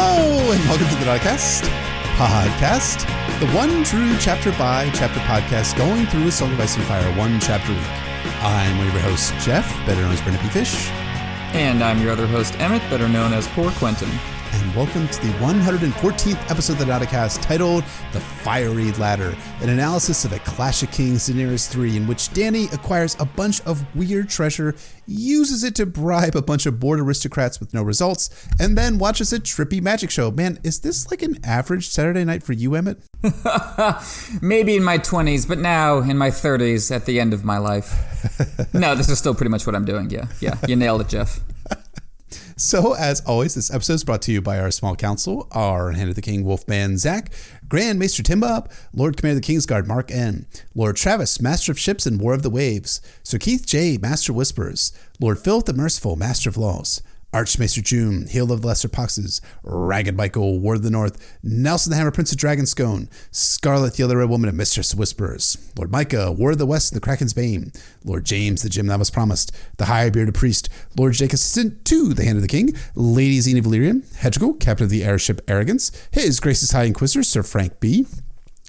Hello and welcome to the Diecast podcast, the one true chapter by chapter podcast going through a Song of Ice and Fire one chapter a week. I'm one of your hosts, Jeff, better known as Brendan P. Fish, And I'm your other host, Emmett, better known as Poor Quentin. And welcome to the 114th episode of the Diecast titled The Fiery Ladder, an analysis of a Clash of Kings Daenerys 3 in which Danny acquires a bunch of weird treasure, uses it to bribe a bunch of bored aristocrats with no results, and then watches a trippy magic show. Man, is this like an average Saturday night for you, Emmett? Maybe in my 20s, but now in my 30s at the end of my life. no, this is still pretty much what I'm doing. Yeah, yeah, you nailed it, Jeff. So, as always, this episode is brought to you by our small council, our Hand of the King Wolfman Zach, Grand Maester Timbob, Lord Commander of the Kingsguard Mark N, Lord Travis, Master of Ships and War of the Waves, Sir Keith J, Master Whispers, Lord Philip the Merciful, Master of Laws, Archmaester June, Heal of the Lesser Poxes, Ragged Michael, Ward of the North, Nelson the Hammer, Prince of Dragonscone, Scarlet the Other Red Woman, and Mistress of Whispers, Lord Micah, Ward of the West, and the Kraken's Bane, Lord James, the Gem that was promised, the High Bearded Priest, Lord Jake, Assistant to the Hand of the King, Lady Xena Valyrian, Hedrigal, Captain of the Airship Arrogance, His Grace's High Inquisitor, Sir Frank B.,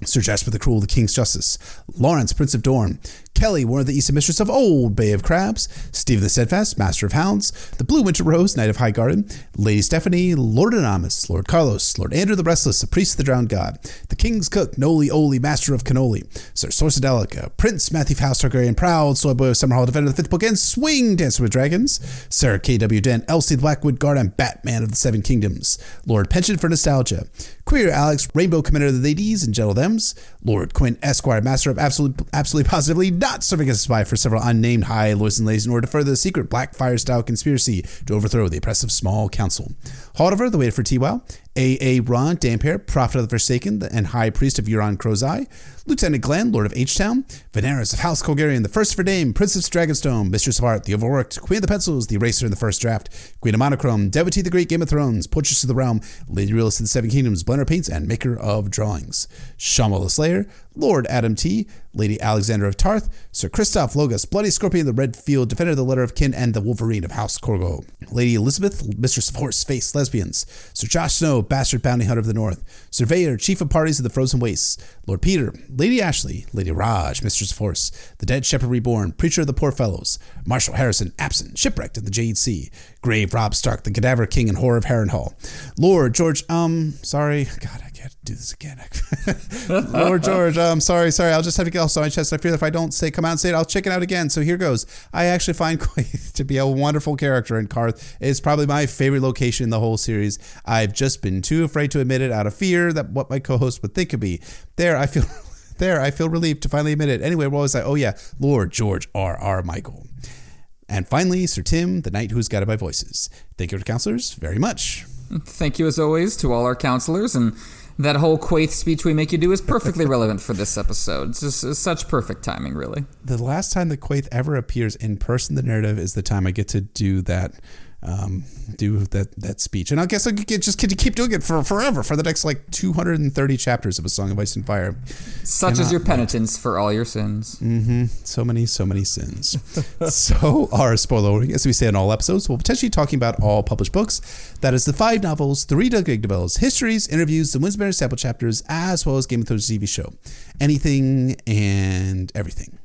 Sir Jasper the Cruel, the King's Justice, Lawrence, Prince of Dorne, Kelly, one of the Eastern Mistress of Old Bay of Crabs, Stephen the Steadfast, Master of Hounds, the Blue Winter Rose, Knight of High Garden, Lady Stephanie, Lord Anonymous, Lord Carlos, Lord Andrew the Restless, the Priest of the Drowned God, the King's Cook, Noli Oli, Master of Cannoli, Sir Sorcedelica, Prince Matthew Faust Targaryen, Proud, Soy Boy of Summerhall, Defender of the Fifth Book, and Swing Dancer with Dragons, Sir K.W. Dent, Elsie the Blackwood Guard, and Batman of the Seven Kingdoms, Lord Pension for Nostalgia, Queer Alex, Rainbow Commander of the Ladies and Gentle Thems, Lord Quinn Esquire, Master of Absolute, Absolutely Positively Not Serving as a Spy for several unnamed high lords and ladies in order to further the secret Blackfire style conspiracy to overthrow the oppressive small council. Haldiver, the waiter for T-Well, A.A. Ron Dampere, Prophet of the Forsaken and High Priest of Euron Crow's Eye, Lieutenant Glenn, Lord of H-Town, Veneris of House Colgarian, the First for Dame, Princess Dragonstone, Mistress of Art, the Overworked, Queen of the Pencils, the Eraser in the First Draft, Queen of Monochrome, Devotee the Great Game of Thrones, Portress of the Realm, Lady Realist of the Seven Kingdoms, Blender Paints, and Maker of Drawings, Shamal the Slayer, Lord Adam T., Lady Alexander of Tarth, Sir Christoph Logus, Bloody Scorpion, of the Red Field, Defender of the Letter of Kin, and the Wolverine of House Corgo, Lady Elizabeth, Mistress of Horse Face Lesbians, Sir Josh Snow, Bastard Bounty Hunter of the North, Surveyor, Chief of Parties of the Frozen Wastes, Lord Peter, Lady Ashley, Lady Raj, Mistress of Horse, the Dead Shepherd Reborn, Preacher of the Poor Fellows, Marshal Harrison, absent, shipwrecked in the Jade Sea, Grave Rob Stark, the Cadaver King and Horror of Harrenhal, Lord George, um, sorry, God, I can't do this again. Lord George, um, sorry, sorry, I'll just have to get off my chest. I fear if I don't say, come out and say it, I'll check it out again. So here goes. I actually find Quaithe to be a wonderful character in Qarth. It's probably my favorite location in the whole series. I've just been too afraid to admit it out of fear that what my co-host would think of me. There, I feel there, I feel relieved to finally admit it. Anyway, what was I? Oh yeah, Lord George R. R. Michael. And finally, Sir Tim, the knight who is guided by voices. Thank you to counselors very much. Thank you, as always, to all our counselors. And that whole Quaithe speech we make you do is perfectly relevant for this episode. It's just it's such perfect timing, really. The last time that Quaithe ever appears in person, the narrative is the time I get to do that, um, do that that speech, and I guess I could get, just keep doing it for forever for the next like 230 chapters of A Song of Ice and Fire. Such Cannot is your penitence for all your sins. So many, so many sins. so, our spoiler warning, as we say in all episodes, we'll potentially talking about all published books. That is the five novels, three Dunk and Egg novellas, histories, interviews, the Winsberry sample chapters, as well as Game of Thrones TV show. Anything and everything.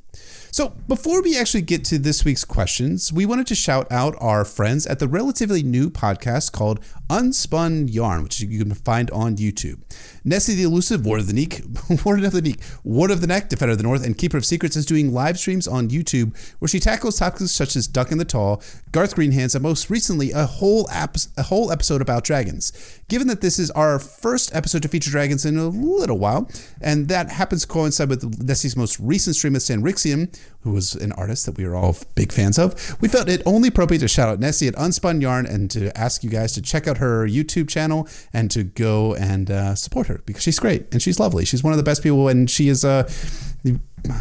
So, before we actually get to this week's questions, we wanted to shout out our friends at the relatively new podcast called Unspun Yarn, which you can find on YouTube. Nessie the Elusive, Ward of the Neck, Ward of the Neck, Ward of the Neck, Defender of the North, and Keeper of Secrets is doing live streams on YouTube where she tackles topics such as Duncan the Tall, Garth Greenhands, and most recently a whole ap- a whole episode about dragons. Given that this is our first episode to feature dragons in a little while, and that happens to coincide with Nessie's most recent stream with Sanrixium, who was an artist that we are all big fans of, we felt it only appropriate to shout out Nessie at Unspun Yarn and to ask you guys to check out her YouTube channel and to go and uh, support her because she's great and she's lovely. She's one of the best people, and she is Uh,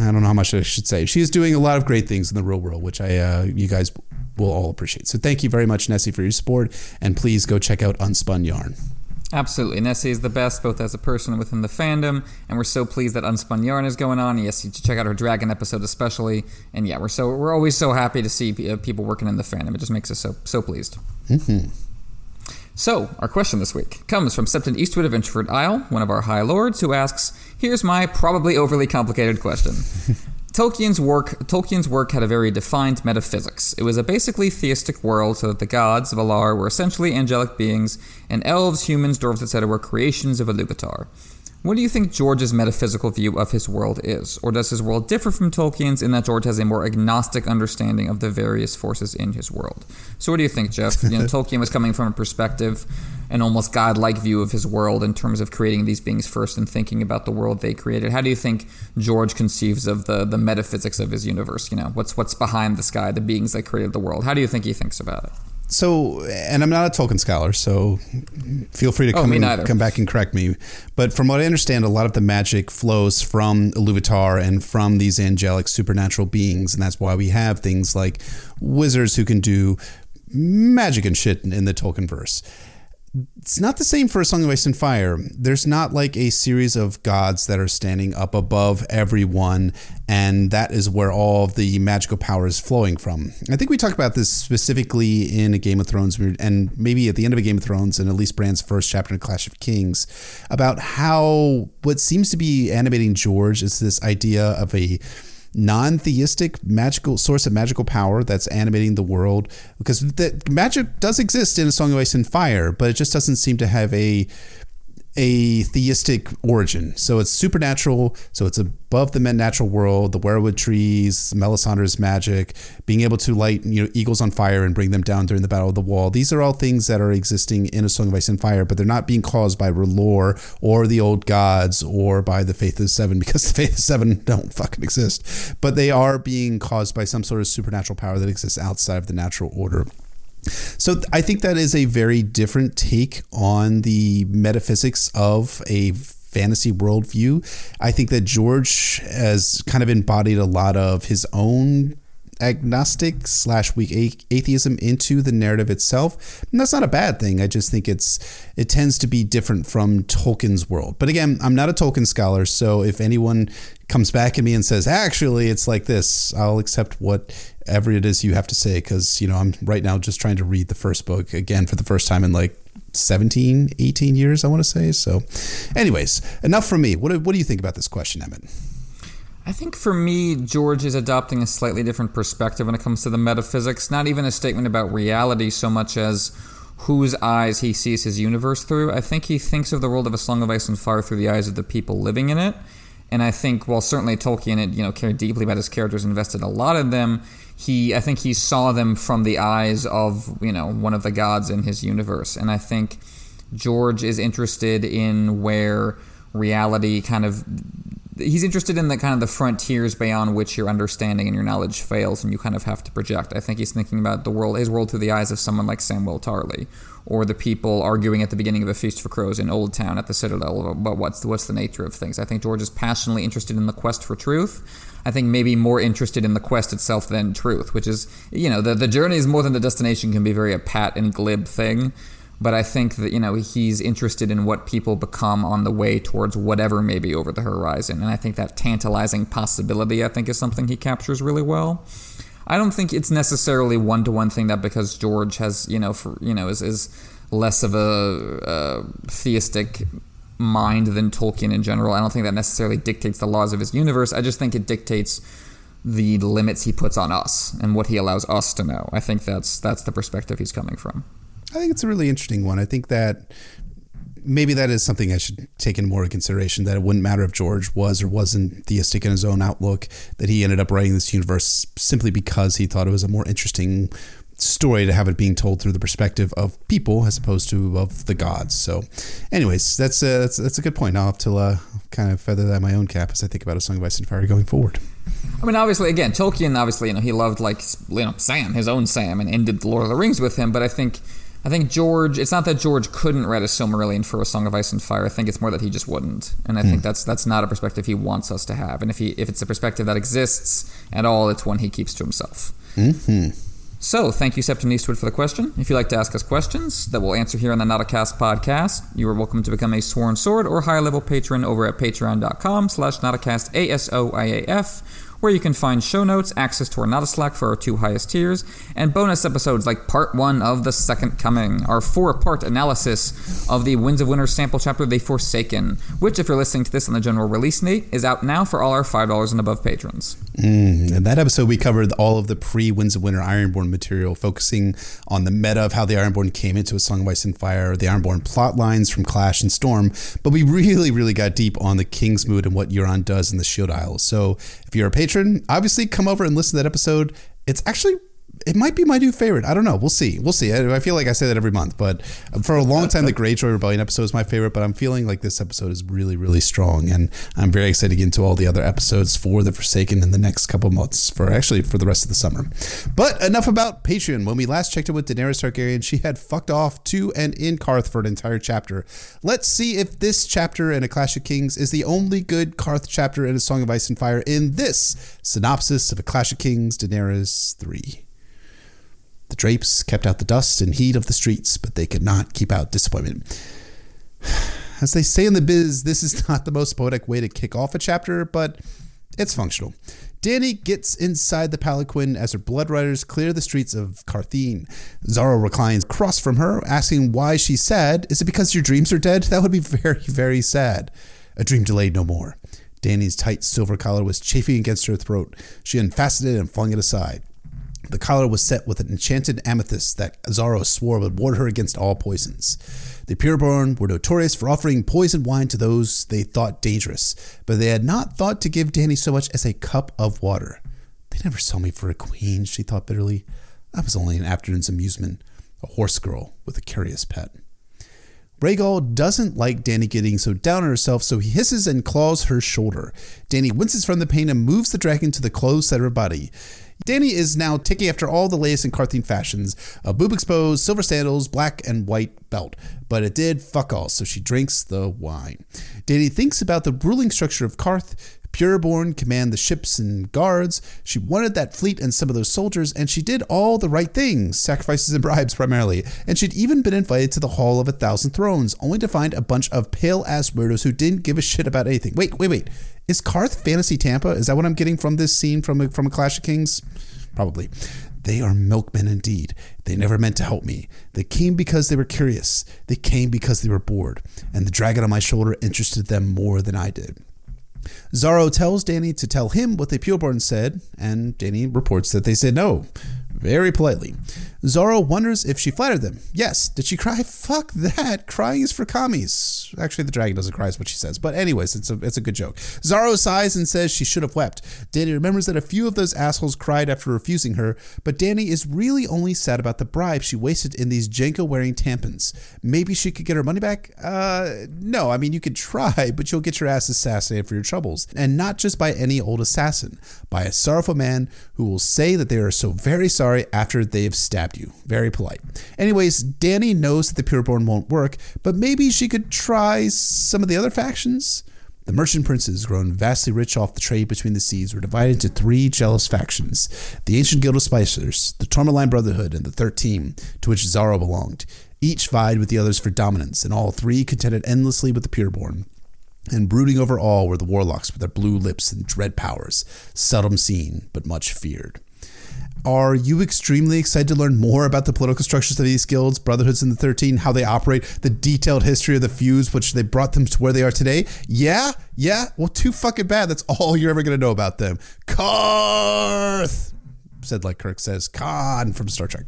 I don't know how much I should say. She is doing a lot of great things in the real world, which I uh, you guys will all appreciate. So thank you very much, Nessie, for your support, and please go check out Unspun Yarn. Absolutely. Nessie is the best, both as a person and within the fandom, and we're so pleased that Unspun Yarn is going on. Yes, you should check out her Dragon episode especially, and yeah, we're so we're always so happy to see uh, people working in the fandom. It just makes us so so pleased. So, our question this week comes from Septon Eastwood of Introford Isle, one of our High Lords, who asks, Here's my probably overly complicated question. Tolkien's work Tolkien's work had a very defined metaphysics. It was a basically theistic world so that the gods of Valar were essentially angelic beings, and elves, humans, dwarves, etc. were creations of Iluvatar. What do you think George's metaphysical view of his world is? Or does his world differ from Tolkien's in that George has a more agnostic understanding of the various forces in his world? So, what do you think, Jeff? You know, Tolkien was coming from a perspective, an almost godlike view of his world in terms of creating these beings first and thinking about the world they created. How do you think George conceives of the, the metaphysics of his universe? You know, what's what's behind the sky, the beings that created the world? How do you think he thinks about it? So, and I'm not a Tolkien scholar, so feel free to Oh, come me and- come back and correct me. But from what I understand, a lot of the magic flows from Iluvatar and from these angelic supernatural beings, and that's why we have things like wizards who can do magic and shit in, in the Tolkien verse. It's not the same for A Song of Ice and Fire. There's not like a series of gods that are standing up above everyone, and that is where all of the magical power is flowing from. I think we talked about this specifically in a Game of Thrones, and maybe at the end of a Game of Thrones, and at least Bran's first chapter in Clash of Kings, about how what seems to be animating George is this idea of a non-theistic magical source of magical power that's animating the world. Because the magic does exist in a song of ice and fire but it just doesn't seem to have a a theistic origin. So it's supernatural so it's above the natural world the weirwood trees melisandre's magic being able to light you know eagles on fire and bring them down during the battle of the wall. These are all things that are existing in a song of ice and fire but they're not being caused by R'hllor or the old gods or by the faith of seven because the faith of seven don't fucking exist. But they are being caused by some sort of supernatural power that exists outside of the natural order so I think that is a very different take on the metaphysics of a fantasy worldview. I think that George has kind of embodied a lot of his own agnostic slash weak atheism into the narrative itself. And that's not a bad thing. I just think it's it tends to be different from Tolkien's world. But again, I'm not a Tolkien scholar, so if anyone comes back at me and says, "Actually, it's like this," I'll accept whatever it is you have to say because you know I'm right now just trying to read the first book again for the first time in like 17 18 years i want to say so anyways enough from me what, what do you think about this question emmett I think for me, George is adopting a slightly different perspective when it comes to the metaphysics. Not even a statement about reality so much as whose eyes he sees his universe through. I think he thinks of the world of A Song of Ice and Fire through the eyes of the people living in it. And I think, while certainly Tolkien, you know, cared deeply about his characters, invested a lot in them. He, I think, he saw them from the eyes of, you know, one of the gods in his universe. And I think George is interested in where reality kind of he's interested in the kind of the frontiers beyond which your understanding and your knowledge fails and you kind of have to project. I think he's thinking about the world his world through the eyes of someone like Samwell Tarly or the people arguing at the beginning of a feast for crows in Old Town at the Citadel about what's the, what's the nature of things. I think George is passionately interested in the quest for truth. I think maybe more interested in the quest itself than truth, which is you know the the journey is more than the destination can be very a pat and glib thing but I think that you know he's interested in what people become on the way towards whatever may be over the horizon, and I think that tantalizing possibility I think is something he captures really well. I don't think it's necessarily one to one thing that because George has you know for you know is is less of a, uh theistic mind than Tolkien in general. I don't think that necessarily dictates the laws of his universe. I just think it dictates the limits he puts on us and what he allows us to know. I think that's that's the perspective he's coming from. I think it's a really interesting one. I think that maybe that is something I should take in more consideration. That it wouldn't matter if George was or wasn't theistic in his own outlook. That he ended up writing this universe simply because he thought it was a more interesting story to have it being told through the perspective of people as opposed to of the gods. So, anyways, that's a, that's that's a good point. I'll have to uh, kind of feather that in my own cap as I think about a Song of Ice and Fire going forward. I mean, obviously, again, Tolkien, obviously, you know, he loved like you know Sam, his own Sam, and ended the Lord of the Rings with him. But I think, I think George. It's not that George couldn't write a Silmarillion for a Song of Ice and Fire. I think it's more that he just wouldn't, and I think that's that's not a perspective he wants us to have. And if he if it's a perspective that exists at all, it's one he keeps to himself. hmm So, thank you, Septon Eastwood, for the question. If you'd like to ask us questions that we'll answer here on the Nauticast podcast, you are welcome to become a Sworn Sword or higher level patron over at patreon.com slash Nauticast, A-S-O-I-A-F, where you can find show notes, access to our Not a Slack for our two highest tiers, and bonus episodes like part one of The Second Coming, our four part analysis of the Winds of Winter sample chapter, The Forsaken, which, if you're listening to this on the general release date, is out now for all our $5 and above patrons. Mm, in that episode, we covered all of the pre Winds of Winter Ironborn material, focusing on the meta of how the Ironborn came into A Song of Ice and Fire, the Ironborn plot lines from Clash and Storm, but we really, really got deep on the Kingsmoot and what Euron does in the Shield Isles. So if you're a patron, obviously come over and listen to that episode. It's actually it might be my new favorite. I don't know. We'll see. We'll see. I, feel like I say that every month, but for a long time, the Greyjoy Rebellion episode is my favorite. But I'm feeling like this episode is really, really strong, and I'm very excited to get into all the other episodes for the Forsaken in the next couple months. For actually for the rest of the summer. But enough about Patreon. When we last checked in with Daenerys Targaryen, she had fucked off to and in Qarth for an entire chapter. Let's see if this chapter in A Clash of Kings is the only good Qarth chapter in A Song of Ice and Fire in this synopsis of A Clash of Kings, Daenerys three. The drapes kept out the dust and heat of the streets, but they could not keep out disappointment. As they say in the biz, this is not the most poetic way to kick off a chapter, but it's functional. Danny gets inside the palanquin as her blood riders clear the streets of Qartheen. Xaro reclines across from her, asking why she's sad. Is it because your dreams are dead? That would be very, very sad. A dream delayed no more. Danny's tight silver collar was chafing against her throat. She unfastened it and flung it aside. The collar was set with an enchanted amethyst that Xaro swore would ward her against all poisons. The Pureborn were notorious for offering poisoned wine to those they thought dangerous, but they had not thought to give Danny so much as a cup of water. They never saw me for a queen, she thought bitterly. I was only an afternoon's amusement, a horse girl with a curious pet. Rhaegal doesn't like Danny getting so down on herself, so he hisses and claws her shoulder. Danny winces from the pain and moves the dragon to the closed set of her body. Dany is now ticking after all the latest in Qartheen fashions a boob exposed, silver sandals, black and white belt. But it did fuck all, so she drinks the wine. Danny thinks about the ruling structure of Qarth. Pureborn command the ships and guards. She wanted that fleet and some of those soldiers, and she did all the right things sacrifices and bribes primarily. And she'd even been invited to the Hall of a Thousand Thrones, only to find a bunch of pale ass weirdos who didn't give a shit about anything. Wait, wait, wait. Is Qarth Fantasy Tampa? Is that what I'm getting from this scene from a, from a Clash of Kings? Probably. They are milkmen indeed. They never meant to help me. They came because they were curious. They came because they were bored. And the dragon on my shoulder interested them more than I did. Xaro tells Danny to tell him what the Pureborn said, and Danny reports that they said no very politely. Xaro wonders if she flattered them. Yes. Did she cry? Fuck that. Crying is for commies. Actually, the dragon doesn't cry, is what she says. But anyways, it's a it's a good joke. Xaro sighs and says she should have wept. Danny remembers that a few of those assholes cried after refusing her, but Danny is really only sad about the bribe she wasted in these JNCO wearing tampons. Maybe she could get her money back? Uh, no. I mean, you could try, but you'll get your ass assassinated for your troubles. And not just by any old assassin, by a sorrowful man who will say that they are so very sorry after they have stabbed you. Very polite. Anyways, Danny knows that the Pureborn won't work, but maybe she could try some of the other factions? The merchant princes, grown vastly rich off the trade between the seas, were divided into three jealous factions the ancient guild of spicers, the Tourmaline Brotherhood, and the Thirteen, to which Xaro belonged. Each vied with the others for dominance, and all three contended endlessly with the Pureborn. And brooding over all were the warlocks with their blue lips and dread powers, seldom seen but much feared. Are you extremely excited to learn more about the political structures of these guilds, Brotherhoods in the 13, how they operate, the detailed history of the feuds which they brought them to where they are today? Yeah? Yeah? Well, too fucking bad. That's all you're ever going to know about them. Qarth! Said like Kirk says, Khan from Star Trek.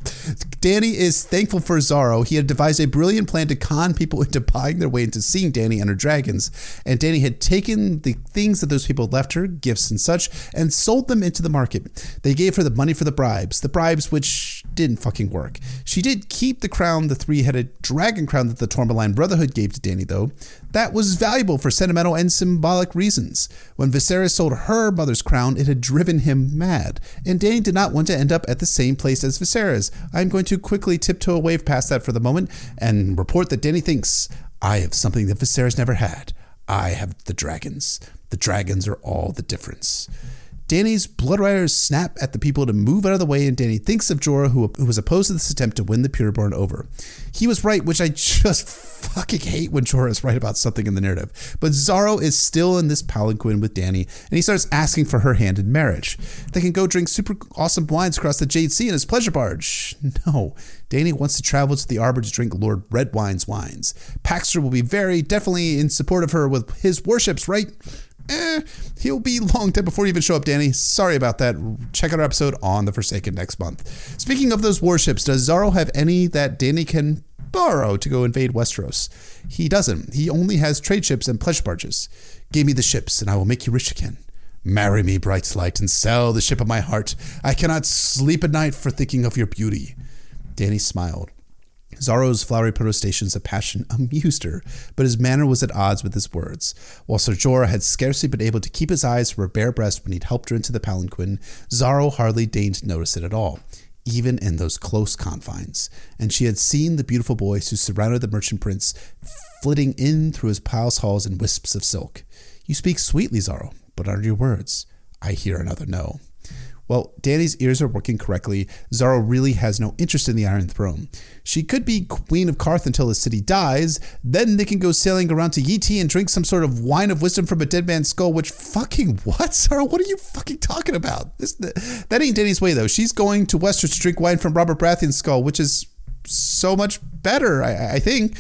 Danny is thankful for Xaro. He had devised a brilliant plan to con people into buying their way into seeing Danny and her dragons. And Danny had taken the things that those people left her, gifts and such, and sold them into the market. They gave her the money for the bribes, the bribes which didn't fucking work. She did keep the crown, the three headed dragon crown that the Tourmaline Brotherhood gave to Danny, though. That was valuable for sentimental and symbolic reasons. When Viserys sold her mother's crown, it had driven him mad. And Dany did not not want to end up at the same place as Viserys. I'm going to quickly tiptoe away past that for the moment and report that Dany thinks I have something that Viserys never had. I have the dragons. The dragons are all the difference. Dany's Blood Riders snap at the people to move out of the way, and Danny thinks of Jorah, who, who was opposed to this attempt to win the Pureborn over. He was right, which I just fucking hate when Jorah is right about something in the narrative. But Xaro is still in this palanquin with Danny, and he starts asking for her hand in marriage. They can go drink super awesome wines across the Jade Sea in his pleasure barge. No, Danny wants to travel to the Arbor to drink Lord Redwyne's wines. Paxter will be very definitely in support of her with his warships, right? Eh, he'll be long dead before you even show up, Danny. Sorry about that. Check out our episode on the Forsaken next month. Speaking of those warships, does Xaro have any that Danny can borrow to go invade Westeros? He doesn't. He only has trade ships and pleasure barges. Give me the ships, and I will make you rich again. Marry me, bright light, and sell the ship of my heart. I cannot sleep at night for thinking of your beauty. Danny smiled. Xaro's flowery protestations of passion amused her, but his manner was at odds with his words. While Ser Jorah had scarcely been able to keep his eyes from her bare breast when he'd helped her into the palanquin, Xaro hardly deigned to notice it at all, even in those close confines. And she had seen the beautiful boys who surrounded the merchant prince flitting in through his palace halls in wisps of silk. You speak sweetly, Xaro, but are your words? I hear another no. Well, Danny's ears are working correctly. Xaro really has no interest in the Iron Throne. She could be Queen of Qarth until the city dies. Then they can go sailing around to Yi and drink some sort of wine of wisdom from a dead man's skull. Which fucking what, Xaro? What are you fucking talking about? This, that ain't Danny's way though. She's going to Westeros to drink wine from Robert Baratheon's skull, which is so much better, I, I think.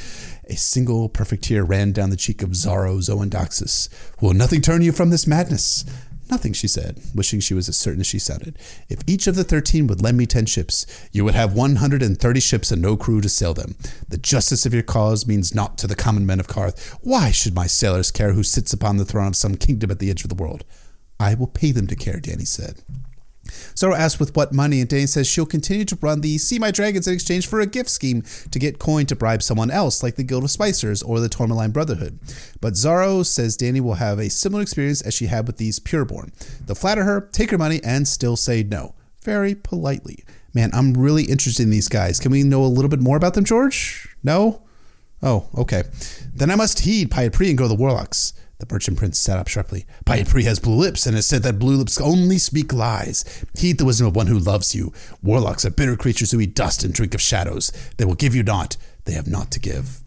A single perfect tear ran down the cheek of Xaro Xhoan Daxos. Will nothing turn you from this madness? Nothing, she said, wishing she was as certain as she sounded. If each of the thirteen would lend me ten ships, you would have one hundred and thirty ships and no crew to sail them. The justice of your cause means naught to the common men of Qarth. Why should my sailors care who sits upon the throne of some kingdom at the edge of the world? I will pay them to care, Dany said. Xaro asks with what money, and Dany says she'll continue to run the See My Dragons in exchange for a gift scheme to get coin to bribe someone else, like the Guild of Spicers or the Tourmaline Brotherhood. But Xaro says Dany will have a similar experience as she had with these Pureborn. They'll flatter her, take her money, and still say no. Very politely. Man, I'm really interested in these guys. Can we know a little bit more about them, George? No? Oh, okay. Then I must heed Pyat and go to the Warlocks. The merchant prince sat up sharply. Pyat has blue lips, and it is said that blue lips only speak lies. Heed the wisdom of one who loves you. Warlocks are bitter creatures who eat dust and drink of shadows. They will give you naught. They have naught to give.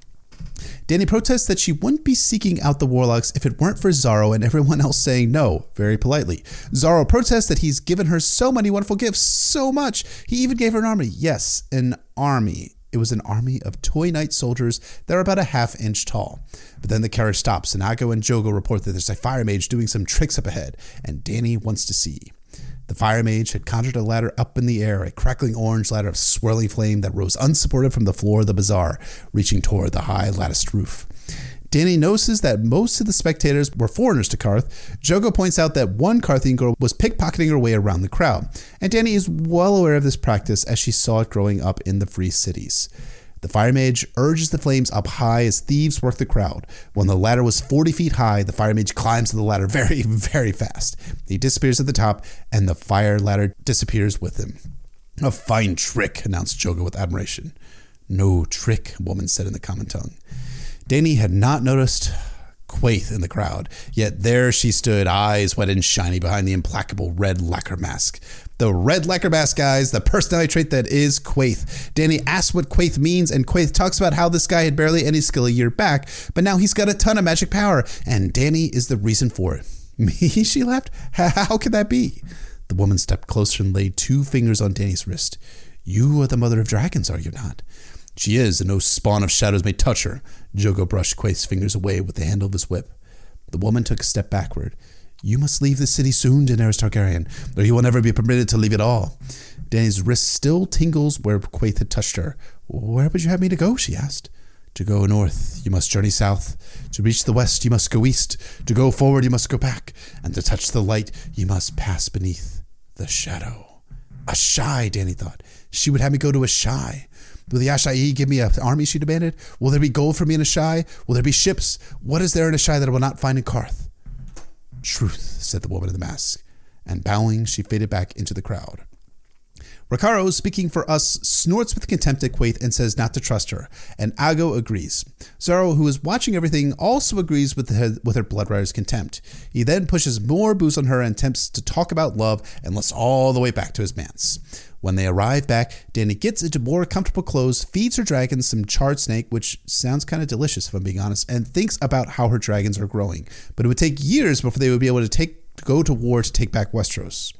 Danny protests that she wouldn't be seeking out the warlocks if it weren't for Xaro and everyone else saying no, very politely. Xaro protests that he's given her so many wonderful gifts, so much. He even gave her an army. Yes, an army. It was an army of toy knight soldiers that are about a half inch tall. But then the carriage stops, and Aggo and Jhogo report that there's a fire mage doing some tricks up ahead, and Dany wants to see. The fire mage had conjured a ladder up in the air, a crackling orange ladder of swirling flame that rose unsupported from the floor of the bazaar, reaching toward the high latticed roof. Dany notices that most of the spectators were foreigners to Qarth. Jhogo points out that one Qarthian girl was pickpocketing her way around the crowd, and Danny is well aware of this practice as she saw it growing up in the free cities. The fire mage urges the flames up high as thieves work the crowd. When the ladder was 40 feet high, the fire mage climbs to the ladder very, very fast. He disappears at the top, and the fire ladder disappears with him. A fine trick, announced Jhogo with admiration. No trick, a woman said in the common tongue. Dany had not noticed Quaithe in the crowd, yet there she stood, eyes wet and shiny behind the implacable red lacquer mask. The red lacquer mask, guys, the personality trait that is Quaithe. Danny asks what Quaithe means, and Quaithe talks about how this guy had barely any skill a year back, but now he's got a ton of magic power, and Danny is the reason for it. Me? She laughed. How could that be? The woman stepped closer and laid two fingers on Danny's wrist. You are the mother of dragons, are you not? She is, and no spawn of shadows may touch her. Jhogo brushed Quaithe's fingers away with the handle of his whip. The woman took a step backward. You must leave the city soon, Daenerys Targaryen, or you will never be permitted to leave at all. Dany's wrist still tingles where Quaithe had touched her. Where would you have me to go? she asked. To go north, you must journey south. To reach the west, you must go east. To go forward, you must go back. And to touch the light, you must pass beneath the shadow. Asshai, Dany thought. She would have me go to Asshai. Will the Asshai'i give me an army? She demanded. Will there be gold for me in Asshai? Will there be ships? What is there in Asshai that I will not find in Qarth? Truth, said the woman in the mask, and bowing, she faded back into the crowd. Rakharo, speaking for us, snorts with contempt at Quaithe and says not to trust her, and Aggo agrees. Xaro, who is watching everything, also agrees with her, with her Bloodrider's contempt. He then pushes more booze on her and attempts to talk about love and lets all the way back to his manse. When they arrive back, Dany gets into more comfortable clothes, feeds her dragons some charred snake, which sounds kind of delicious if I'm being honest, and thinks about how her dragons are growing. But it would take years before they would be able to take go to war to take back Westeros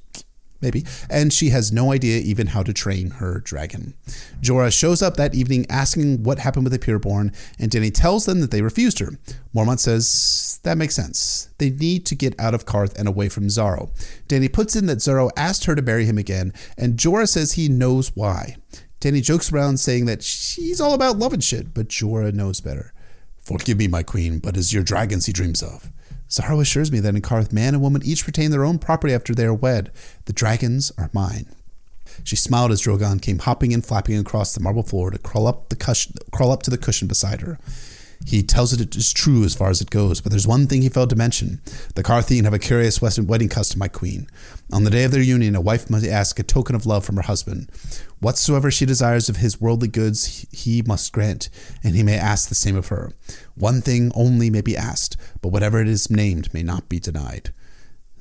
maybe, and she has no idea even how to train her dragon. Jorah shows up that evening asking what happened with the pureborn, and Danny tells them that they refused her. Mormont says that makes sense. They need to get out of Qarth and away from Xaro. Danny puts in that Xaro asked her to marry him again, and Jorah says he knows why. Danny jokes around saying that she's all about love and shit, but Jorah knows better. Forgive me, my queen, but it's your dragons he dreams of. Xaro assures me that in Qarth, man and woman each retain their own property after they are wed. The dragons are mine. She smiled as Drogon came hopping and flapping across the marble floor to crawl up the cushion, crawl up to the cushion beside her. He tells it is true as far as it goes, but there's one thing he failed to mention. The Qartheen have a curious Western wedding custom, my queen. On the day of their union, a wife must ask a token of love from her husband. Whatsoever she desires of his worldly goods, he must grant, and he may ask the same of her. One thing only may be asked, but whatever it is named may not be denied.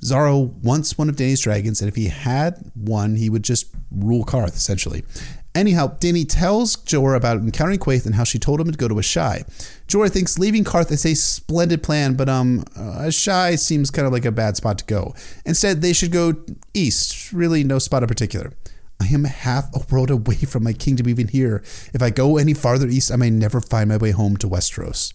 Xaro wants one of Danny's dragons, and if he had one, he would just rule Qarth, essentially. Anyhow, Dany tells Jorah about encountering Quaithe and how she told him to go to Asshai. Jorah thinks leaving Qarth is a splendid plan, but um, uh, Asshai seems kind of like a bad spot to go. Instead, they should go east. Really, no spot in particular. I am half a world away from my kingdom even here. If I go any farther east, I may never find my way home to Westeros.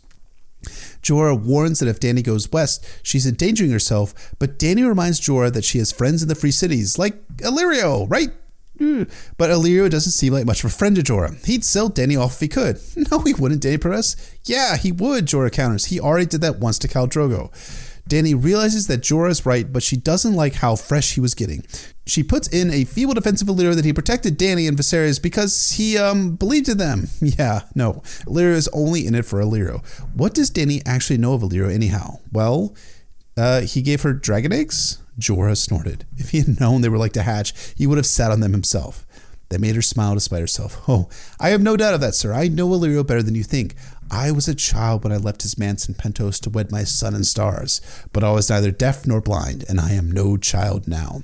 Jorah warns that if Dany goes west, she's endangering herself, but Dany reminds Jorah that she has friends in the free cities, like Illyrio, right? Hmm. But Illyrio doesn't seem like much of a friend to Jorah. He'd sell Dany off if he could. No, he wouldn't, Dany Perez. Yeah, he would, Jorah counters. He already did that once to Khal Drogo. Dany realizes that Jorah is right, but she doesn't like how fresh he was getting. She puts in a feeble defense of Illyrio that he protected Dany and Viserys because he um believed in them. Yeah, no. Illyrio is only in it for Illyrio. What does Dany actually know of Illyrio anyhow? Well, uh, he gave her dragon eggs? Jorah snorted. If he had known they were like to hatch, he would have sat on them himself. That made her smile despite herself. Oh, I have no doubt of that, sir. I know Illyrio better than you think. I was a child when I left his manse in Pentos to wed my sun and stars, but I was neither deaf nor blind, and I am no child now.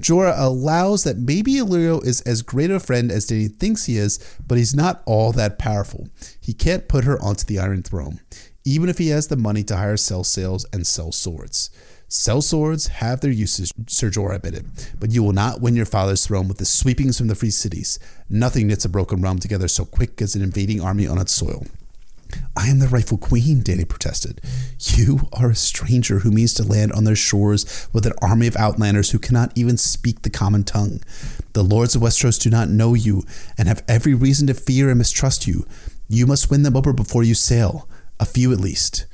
Jorah allows that maybe Illyrio is as great a friend as Dany thinks he is, but he's not all that powerful. He can't put her onto the Iron Throne, even if he has the money to hire cell sales and sell swords. Sell swords have their uses, Sir Jorah admitted, but you will not win your father's throne with the sweepings from the free cities. Nothing knits a broken realm together so quick as an invading army on its soil. I am the rightful queen, Dany protested. You are a stranger who means to land on their shores with an army of outlanders who cannot even speak the common tongue. The lords of Westeros do not know you and have every reason to fear and mistrust you. You must win them over before you sail, a few at least.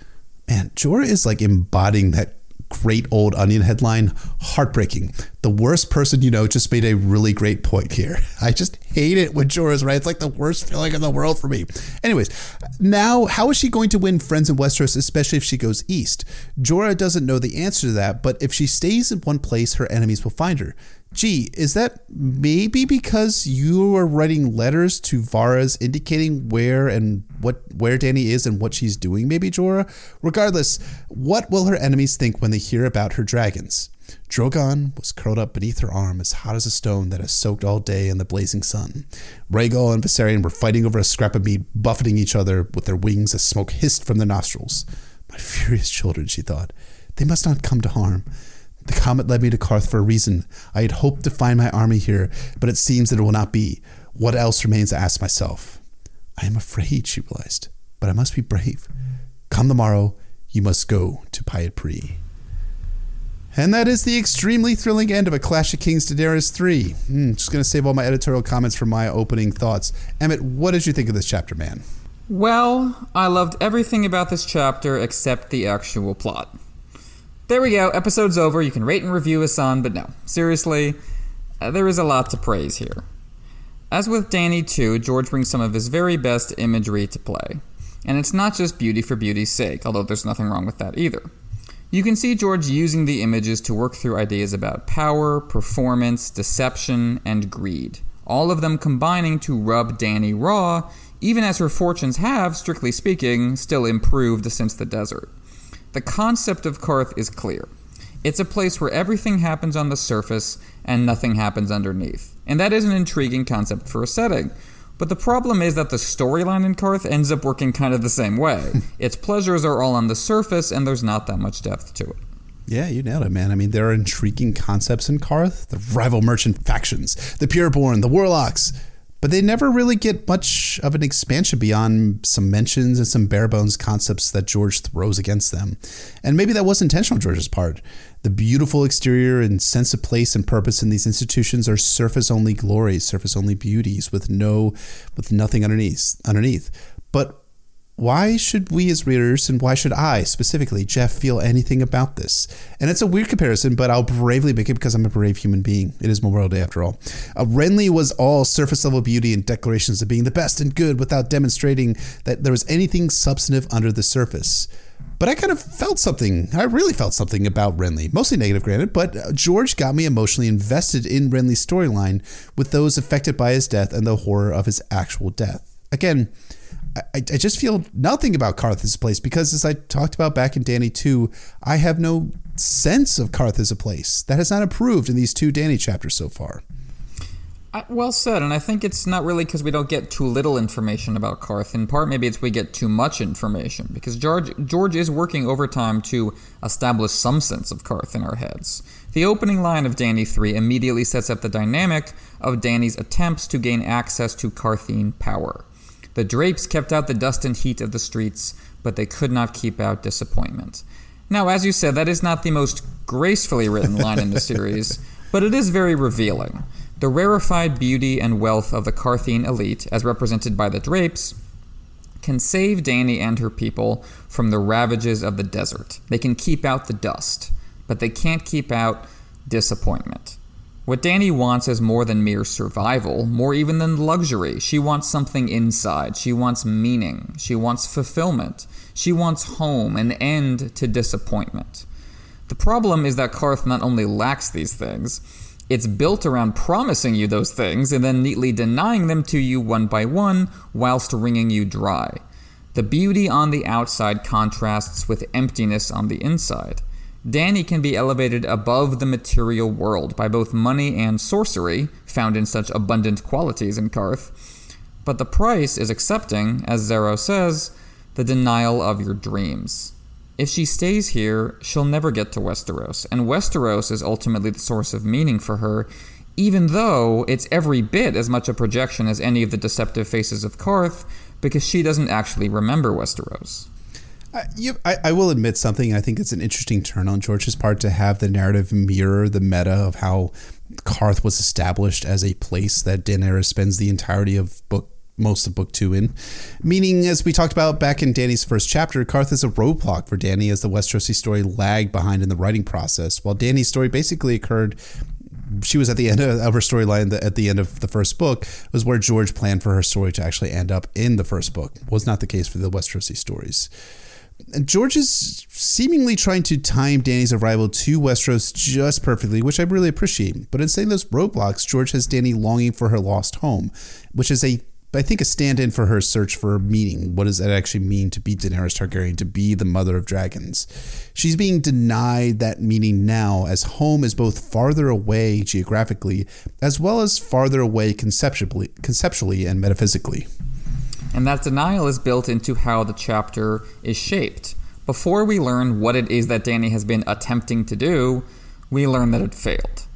Man, Jorah is like embodying that great old Onion headline. Heartbreaking. The worst person you know just made a really great point here. I just hate it when Jorah's right. It's like the worst feeling in the world for me. Anyways, now how is she going to win friends in Westeros, especially if she goes east? Jorah doesn't know the answer to that, but if she stays in one place, her enemies will find her. Gee, is that maybe because you are writing letters to Varys indicating where and what where Danny is and what she's doing, maybe Jorah? Regardless, what will her enemies think when they hear about her dragons? Drogon was curled up beneath her arm as hot as a stone that has soaked all day in the blazing sun. Rhaegal and Viserion were fighting over a scrap of meat, buffeting each other with their wings as smoke hissed from their nostrils. My furious children, she thought. They must not come to harm. The comet led me to Qarth for a reason. I had hoped to find my army here, but it seems that it will not be. What else remains to ask myself? I am afraid, she realized, but I must be brave. Come the morrow, you must go to Pyat Pree. And that is the extremely thrilling end of A Clash of Kings to Daenerys 3. Hmm, just going to save all my editorial comments for my opening thoughts. Emmett, what did you think of this chapter, man? Well, I loved everything about this chapter except the actual plot. There we go. Episode's over. You can rate and review us on, but no. Seriously, uh, there is a lot to praise here. As with Danny 2, George brings some of his very best imagery to play. And it's not just beauty for beauty's sake, although there's nothing wrong with that either. You can see George using the images to work through ideas about power, performance, deception, and greed, all of them combining to rub Danny raw, even as her fortunes have, strictly speaking, still improved since the desert. The concept of Qarth is clear. It's a place where everything happens on the surface and nothing happens underneath. And that is an intriguing concept for a setting. But the problem is that the storyline in Qarth ends up working kind of the same way. its pleasures are all on the surface and there's not that much depth to it. Yeah, you nailed it, man. I mean, there are intriguing concepts in Qarth the rival merchant factions, the Pureborn, the Warlocks but they never really get much of an expansion beyond some mentions and some bare bones concepts that George throws against them. And maybe that was intentional on George's part. The beautiful exterior and sense of place and purpose in these institutions are surface only glories, surface only beauties with no with nothing underneath underneath. But why should we as readers, and why should I specifically, Jeff, feel anything about this? And it's a weird comparison, but I'll bravely make it because I'm a brave human being. It is Memorial Day after all. Uh, Renly was all surface level beauty and declarations of being the best and good without demonstrating that there was anything substantive under the surface. But I kind of felt something. I really felt something about Renly. Mostly negative, granted, but uh, George got me emotionally invested in Renly's storyline with those affected by his death and the horror of his actual death. Again, I, I just feel nothing about a place because, as I talked about back in Danny 2, I have no sense of Qarth as a place. That has not improved in these two Danny chapters so far. I, well said, and I think it's not really because we don't get too little information about Qarth. In part, maybe it's we get too much information because George George is working overtime to establish some sense of Qarth in our heads. The opening line of Danny 3 immediately sets up the dynamic of Danny's attempts to gain access to Qartheen power. The drapes kept out the dust and heat of the streets, but they could not keep out disappointment. Now, as you said, that is not the most gracefully written line in the series, but it is very revealing. The rarefied beauty and wealth of the Qartheen elite, as represented by the drapes, can save Danny and her people from the ravages of the desert. They can keep out the dust, but they can't keep out disappointment. What Dany wants is more than mere survival, more even than luxury. She wants something inside. She wants meaning. She wants fulfillment. She wants home, an end to disappointment. The problem is that Qarth not only lacks these things, it's built around promising you those things and then neatly denying them to you one by one whilst wringing you dry. The beauty on the outside contrasts with emptiness on the inside. Dany can be elevated above the material world by both money and sorcery, found in such abundant qualities in Qarth. But the price is accepting, as Xaro says, the denial of your dreams. If she stays here, she'll never get to Westeros, and Westeros is ultimately the source of meaning for her, even though it's every bit as much a projection as any of the deceptive faces of Qarth, because she doesn't actually remember Westeros. I, you, I, I, will admit something. I think it's an interesting turn on George's part to have the narrative mirror the meta of how Qarth was established as a place that Daenerys spends the entirety of book most of book two in. Meaning, as we talked about back in Danny's first chapter, Qarth is a roadblock for Danny as the Westerosi story lagged behind in the writing process, while Danny's story basically occurred she was at the end of her storyline at the end of the first book was where George planned for her story to actually end up in the first book. Was not the case for the Westerosi stories. George is seemingly trying to time Danny's arrival to Westeros just perfectly, which I really appreciate. But in saying those roadblocks, George has Danny longing for her lost home, which is a I think a stand-in for her search for meaning. What does that actually mean to be Daenerys Targaryen, to be the mother of dragons? She's being denied that meaning now, as home is both farther away geographically, as well as farther away conceptually, conceptually and metaphysically and that denial is built into how the chapter is shaped. Before we learn what it is that Danny has been attempting to do, we learn that it failed.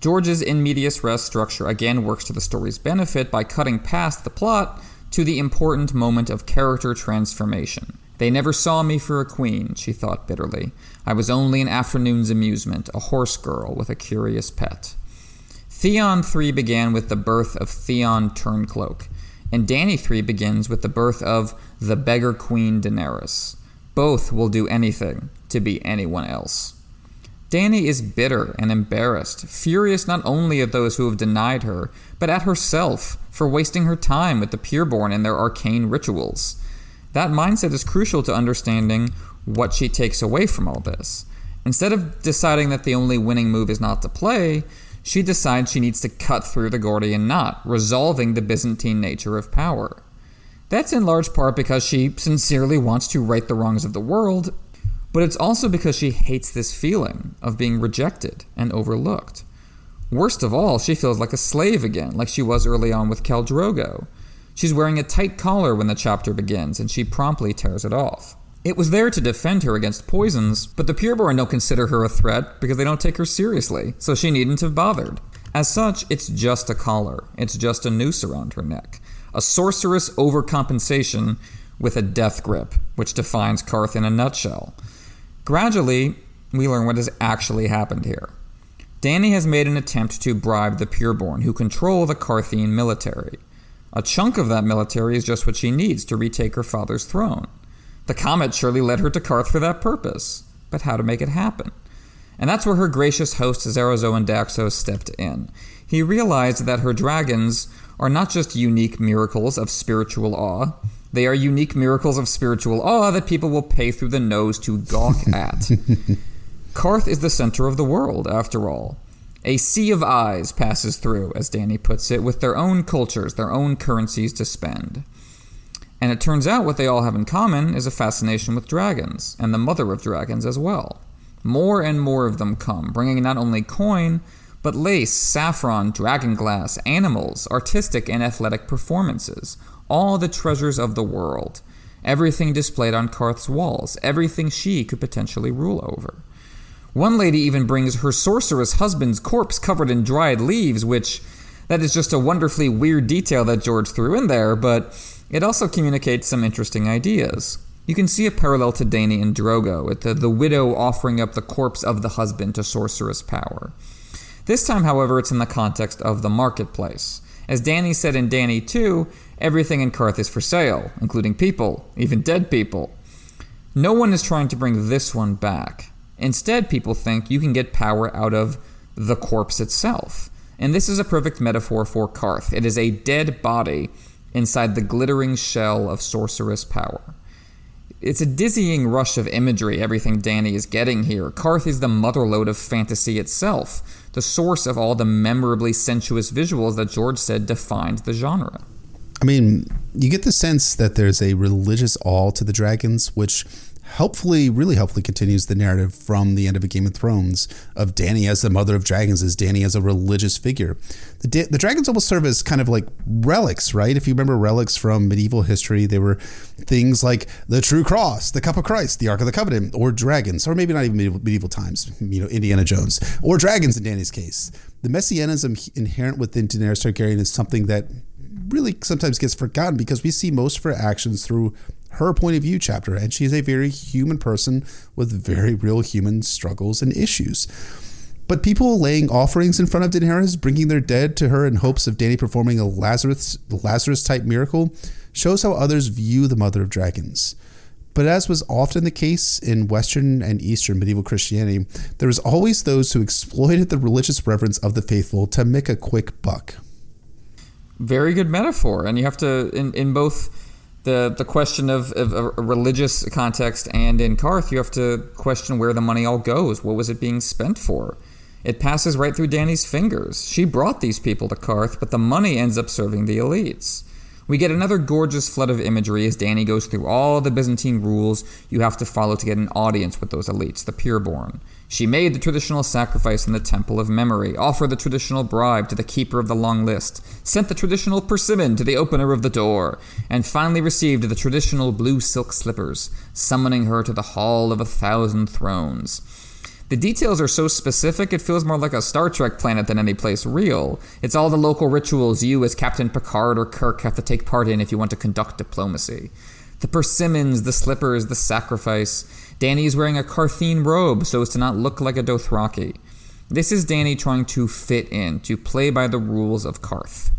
George's in medias res structure again works to the story's benefit by cutting past the plot to the important moment of character transformation. They never saw me for a queen, she thought bitterly. I was only an afternoon's amusement, a horse girl with a curious pet. Theon 3 began with the birth of Theon Turncloak, and Danny 3 begins with the birth of the beggar queen Daenerys. Both will do anything to be anyone else. Danny is bitter and embarrassed, furious not only at those who have denied her, but at herself for wasting her time with the pureborn and their arcane rituals. That mindset is crucial to understanding what she takes away from all this. Instead of deciding that the only winning move is not to play, she decides she needs to cut through the Gordian knot, resolving the Byzantine nature of power. That's in large part because she sincerely wants to right the wrongs of the world, but it's also because she hates this feeling of being rejected and overlooked. Worst of all, she feels like a slave again, like she was early on with Khal Drogo. She's wearing a tight collar when the chapter begins, and she promptly tears it off. It was there to defend her against poisons, but the Pureborn don't consider her a threat because they don't take her seriously, so she needn't have bothered. As such, it's just a collar. It's just a noose around her neck. A sorceress overcompensation with a death grip, which defines Qarth in a nutshell. Gradually, we learn what has actually happened here. Danny has made an attempt to bribe the Pureborn, who control the Qartheen military. A chunk of that military is just what she needs to retake her father's throne. The comet surely led her to Qarth for that purpose, but how to make it happen? And that's where her gracious host Xaro Xhoan Daxos stepped in. He realized that her dragons are not just unique miracles of spiritual awe, they are unique miracles of spiritual awe that people will pay through the nose to gawk at. Qarth is the center of the world, after all. A sea of eyes passes through, as Danny puts it, with their own cultures, their own currencies to spend. And it turns out what they all have in common is a fascination with dragons, and the mother of dragons as well. More and more of them come, bringing not only coin, but lace, saffron, dragon glass, animals, artistic and athletic performances, all the treasures of the world. Everything displayed on Qarth's walls, everything she could potentially rule over. One lady even brings her sorceress husband's corpse covered in dried leaves, which that is just a wonderfully weird detail that George threw in there, but it also communicates some interesting ideas. You can see a parallel to Dany and Drogo, with the, the widow offering up the corpse of the husband to sorceress power. This time, however, it's in the context of the marketplace. As Danny said in Danny 2, everything in Qarth is for sale, including people, even dead people. No one is trying to bring this one back. Instead, people think you can get power out of the corpse itself. And this is a perfect metaphor for Qarth. It is a dead body inside the glittering shell of sorceress power. It's a dizzying rush of imagery, everything Danny is getting here. Qarth is the motherlode of fantasy itself, the source of all the memorably sensuous visuals that George said defined the genre. I mean, you get the sense that there's a religious awe to the dragons, which helpfully, really helpfully continues the narrative from the end of A Game of Thrones of Danny as the mother of dragons, as Danny as a religious figure. The, the dragons almost serve as kind of like relics, right? If you remember relics from medieval history, they were things like the True Cross, the Cup of Christ, the Ark of the Covenant, or dragons, or maybe not even medieval, medieval times, you know, Indiana Jones, or dragons in Danny's case. The messianism inherent within Daenerys Targaryen is something that really sometimes gets forgotten because we see most of her actions through her point of view chapter, and she's a very human person with very real human struggles and issues. But people laying offerings in front of Daenerys, bringing their dead to her in hopes of Dany performing a Lazarus Lazarus type miracle, shows how others view the Mother of Dragons. But as was often the case in Western and Eastern medieval Christianity, there was always those who exploited the religious reverence of the faithful to make a quick buck. Very good metaphor, and you have to in in both the the question of, of, a religious context and in Qarth, you have to question where the money all goes. What was it being spent for? It passes right through Danny's fingers. She brought these people to Qarth, but the money ends up serving the elites. We get another gorgeous flood of imagery as Danny goes through all the Byzantine rules you have to follow to get an audience with those elites, the pureborn. She made the traditional sacrifice in the Temple of Memory, offered the traditional bribe to the keeper of the long list, sent the traditional persimmon to the opener of the door, and finally received the traditional blue silk slippers, summoning her to the Hall of a Thousand Thrones. The details are so specific, it feels more like a Star Trek planet than any place real. It's all the local rituals you, as Captain Picard or Kirk, have to take part in if you want to conduct diplomacy. The persimmons, the slippers, the sacrifice. Dany is wearing a Qartheen robe so as to not look like a Dothraki. This is Danny trying to fit in, to play by the rules of Qarth.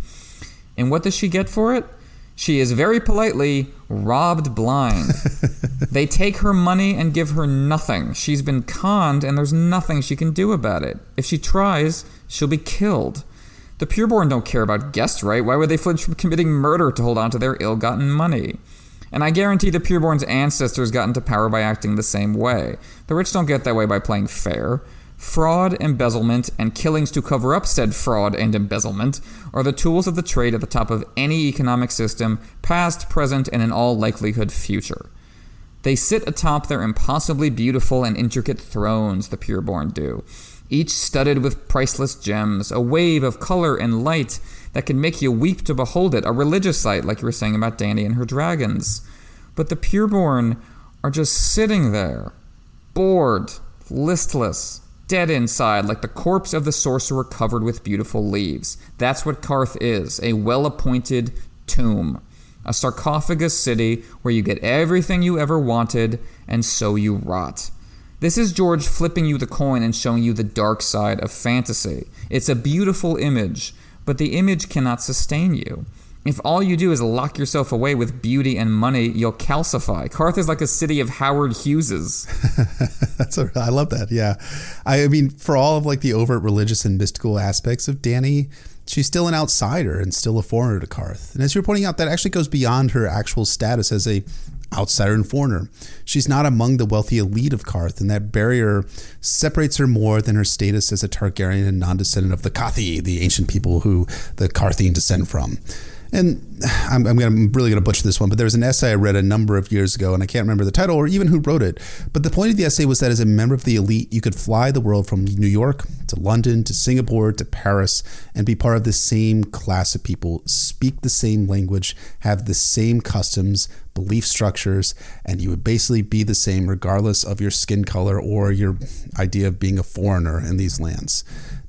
And what does she get for it? She is very politely robbed blind. they take her money and give her nothing. She's been conned, and there's nothing she can do about it. If she tries, she'll be killed. The pureborn don't care about guest right. Why would they flinch from committing murder to hold on to their ill gotten money? And I guarantee the Pureborn's ancestors got into power by acting the same way. The rich don't get that way by playing fair. Fraud, embezzlement, and killings to cover up said fraud and embezzlement are the tools of the trade at the top of any economic system, past, present, and in all likelihood future. They sit atop their impossibly beautiful and intricate thrones, the pureborn do, each studded with priceless gems, a wave of color and light that can make you weep to behold it, a religious sight, like you were saying about Dany and her dragons. But the pureborn are just sitting there, bored, listless, dead inside, like the corpse of the sorcerer covered with beautiful leaves. That's what Qarth is a well appointed tomb. A sarcophagus city where you get everything you ever wanted, and so you rot. This is George flipping you the coin and showing you the dark side of fantasy. It's a beautiful image, but the image cannot sustain you. If all you do is lock yourself away with beauty and money, you'll calcify. Qarth is like a city of Howard Hugheses. That's a, I love that. Yeah, I mean, for all of like the overt religious and mystical aspects of Danny, she's still an outsider and still a foreigner to Qarth. And as you're pointing out, that actually goes beyond her actual status as a outsider and foreigner. She's not among the wealthy elite of Qarth, and that barrier separates her more than her status as a Targaryen and non-descendant of the Qaathi, the ancient people who the Qartheen descend from and I'm, I'm, gonna, I'm really going to butcher this one, but there was an essay I read a number of years ago, and I can't remember the title or even who wrote it. But the point of the essay was that as a member of the elite, you could fly the world from New York to London to Singapore to Paris and be part of the same class of people, speak the same language, have the same customs, belief structures, and you would basically be the same regardless of your skin color or your idea of being a foreigner in these lands.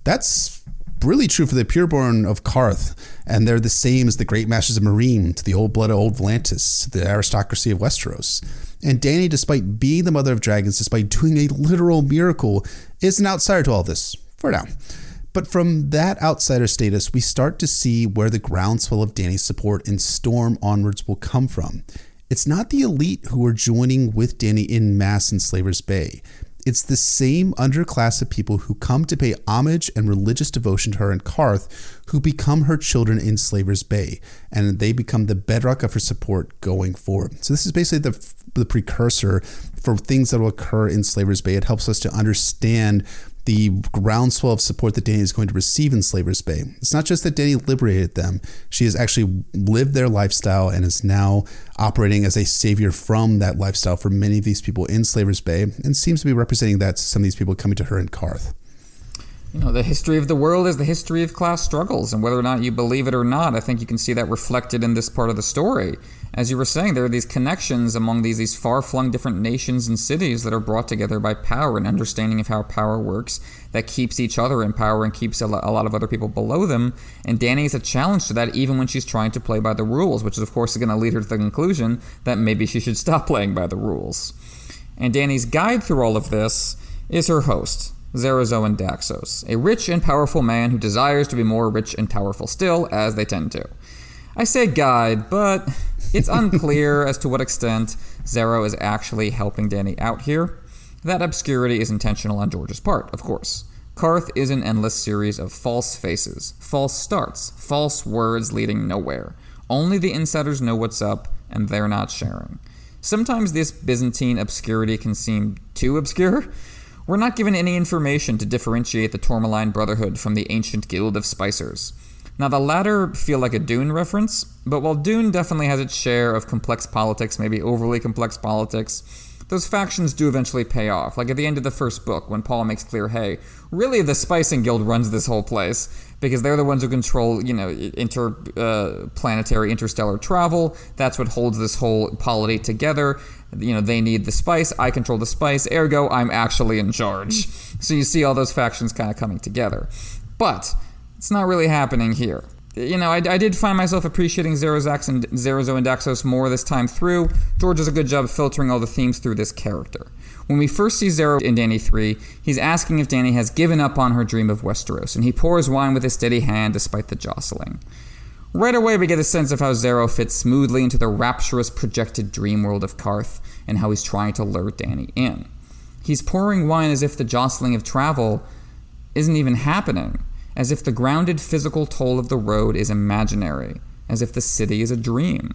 That's really true for the pureborn of Qarth, and they're the same as the great masters of Meereen to the old blood of old Volantis, to the aristocracy of Westeros. And Danny, despite being the mother of dragons, despite doing a literal miracle, is an outsider to all this, for now. But from that outsider status, we start to see where the groundswell of Danny's support in Storm onwards will come from. It's not the elite who are joining with Danny in mass in Slaver's Bay. It's the same underclass of people who come to pay homage and religious devotion to her in Qarth who become her children in Slaver's Bay, and they become the bedrock of her support going forward. So, this is basically the, the precursor for things that will occur in Slaver's Bay. It helps us to understand the groundswell of support that Danny is going to receive in Slaver's Bay. It's not just that Danny liberated them, she has actually lived their lifestyle and is now operating as a savior from that lifestyle for many of these people in Slaver's Bay and seems to be representing that to some of these people coming to her in Qarth you know, the history of the world is the history of class struggles, and whether or not you believe it or not, I think you can see that reflected in this part of the story. As you were saying, there are these connections among these these far flung different nations and cities that are brought together by power and understanding of how power works that keeps each other in power and keeps a lot of other people below them. And Dany is a challenge to that, even when she's trying to play by the rules, which is of course going to lead her to the conclusion that maybe she should stop playing by the rules. And Danny's guide through all of this is her host, Xaro Xhoan Daxos, a rich and powerful man who desires to be more rich and powerful still, as they tend to. I say guide, but it's unclear as to what extent Xaro is actually helping Danny out here. That obscurity is intentional on George's part, of course. Qarth is an endless series of false faces, false starts, false words leading nowhere. Only the insiders know what's up, and they're not sharing. Sometimes this Byzantine obscurity can seem too obscure, we're not given any information to differentiate the Tourmaline Brotherhood from the ancient Guild of Spicers. Now, the latter feel like a Dune reference, but while Dune definitely has its share of complex politics, maybe overly complex politics, those factions do eventually pay off. Like at the end of the first book, when Paul makes clear, hey, really the Spacing Guild runs this whole place because they're the ones who control, you know, interplanetary, uh, interstellar travel. That's what holds this whole polity together. You know, they need the spice. I control the spice. Ergo, I'm actually in charge. So you see all those factions kind of coming together. But it's not really happening here you know, I, I, did find myself appreciating Zerozax and Zerozo and Daxos more this time through. George does a good job filtering all the themes through this character. When we first see Xaro in Danny 3, he's asking if Danny has given up on her dream of Westeros, and he pours wine with a steady hand despite the jostling. Right away, we get a sense of how Xaro fits smoothly into the rapturous projected dream world of Qarth and how he's trying to lure Danny in. He's pouring wine as if the jostling of travel isn't even happening as if the grounded physical toll of the road is imaginary, as if the city is a dream.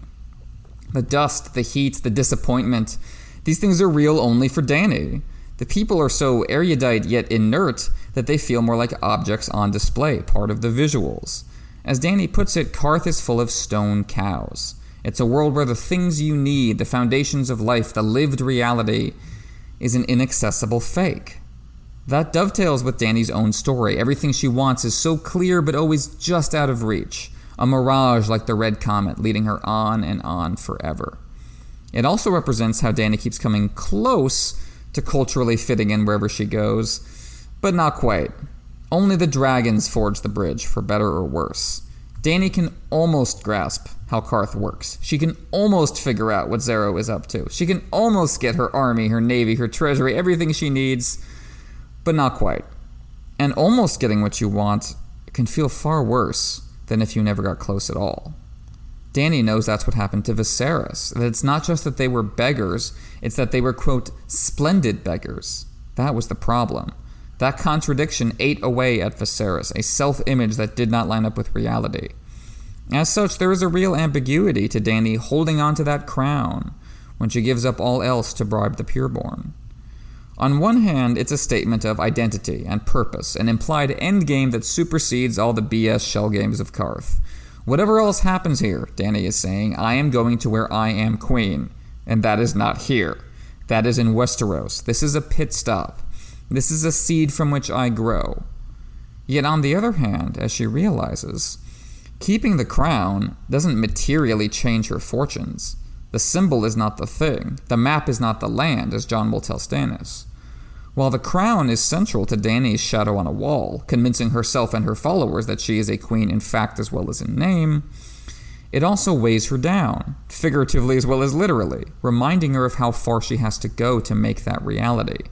The dust, the heat, the disappointment, these things are real only for Danny. The people are so erudite yet inert that they feel more like objects on display, part of the visuals. As Danny puts it, Qarth is full of stone cows. It's a world where the things you need, the foundations of life, the lived reality, is an inaccessible fake. That dovetails with Danny's own story. Everything she wants is so clear but always just out of reach. A mirage like the red comet, leading her on and on forever. It also represents how Danny keeps coming close to culturally fitting in wherever she goes, but not quite. Only the dragons forge the bridge, for better or worse. Danny can almost grasp how Qarth works. She can almost figure out what Xaro is up to. She can almost get her army, her navy, her treasury, everything she needs, but not quite. And almost getting what you want can feel far worse than if you never got close at all. Danny knows that's what happened to Viserys. That it's not just that they were beggars, it's that they were, quote, splendid beggars. That was the problem. That contradiction ate away at Viserys, a self image that did not line up with reality. As such, there is a real ambiguity to Dany holding on to that crown when she gives up all else to bribe the pureborn. On one hand, it's a statement of identity and purpose, an implied endgame that supersedes all the BS shell games of Qarth. Whatever else happens here, Dany is saying, I am going to where I am queen, and that is not here. That is in Westeros. This is a pit stop. This is a seed from which I grow. Yet, on the other hand, as she realizes, keeping the crown doesn't materially change her fortunes. The symbol is not the thing, the map is not the land, as John will tell Stannis. While the crown is central to Danny's shadow on a wall, convincing herself and her followers that she is a queen in fact as well as in name, it also weighs her down, figuratively as well as literally, reminding her of how far she has to go to make that reality.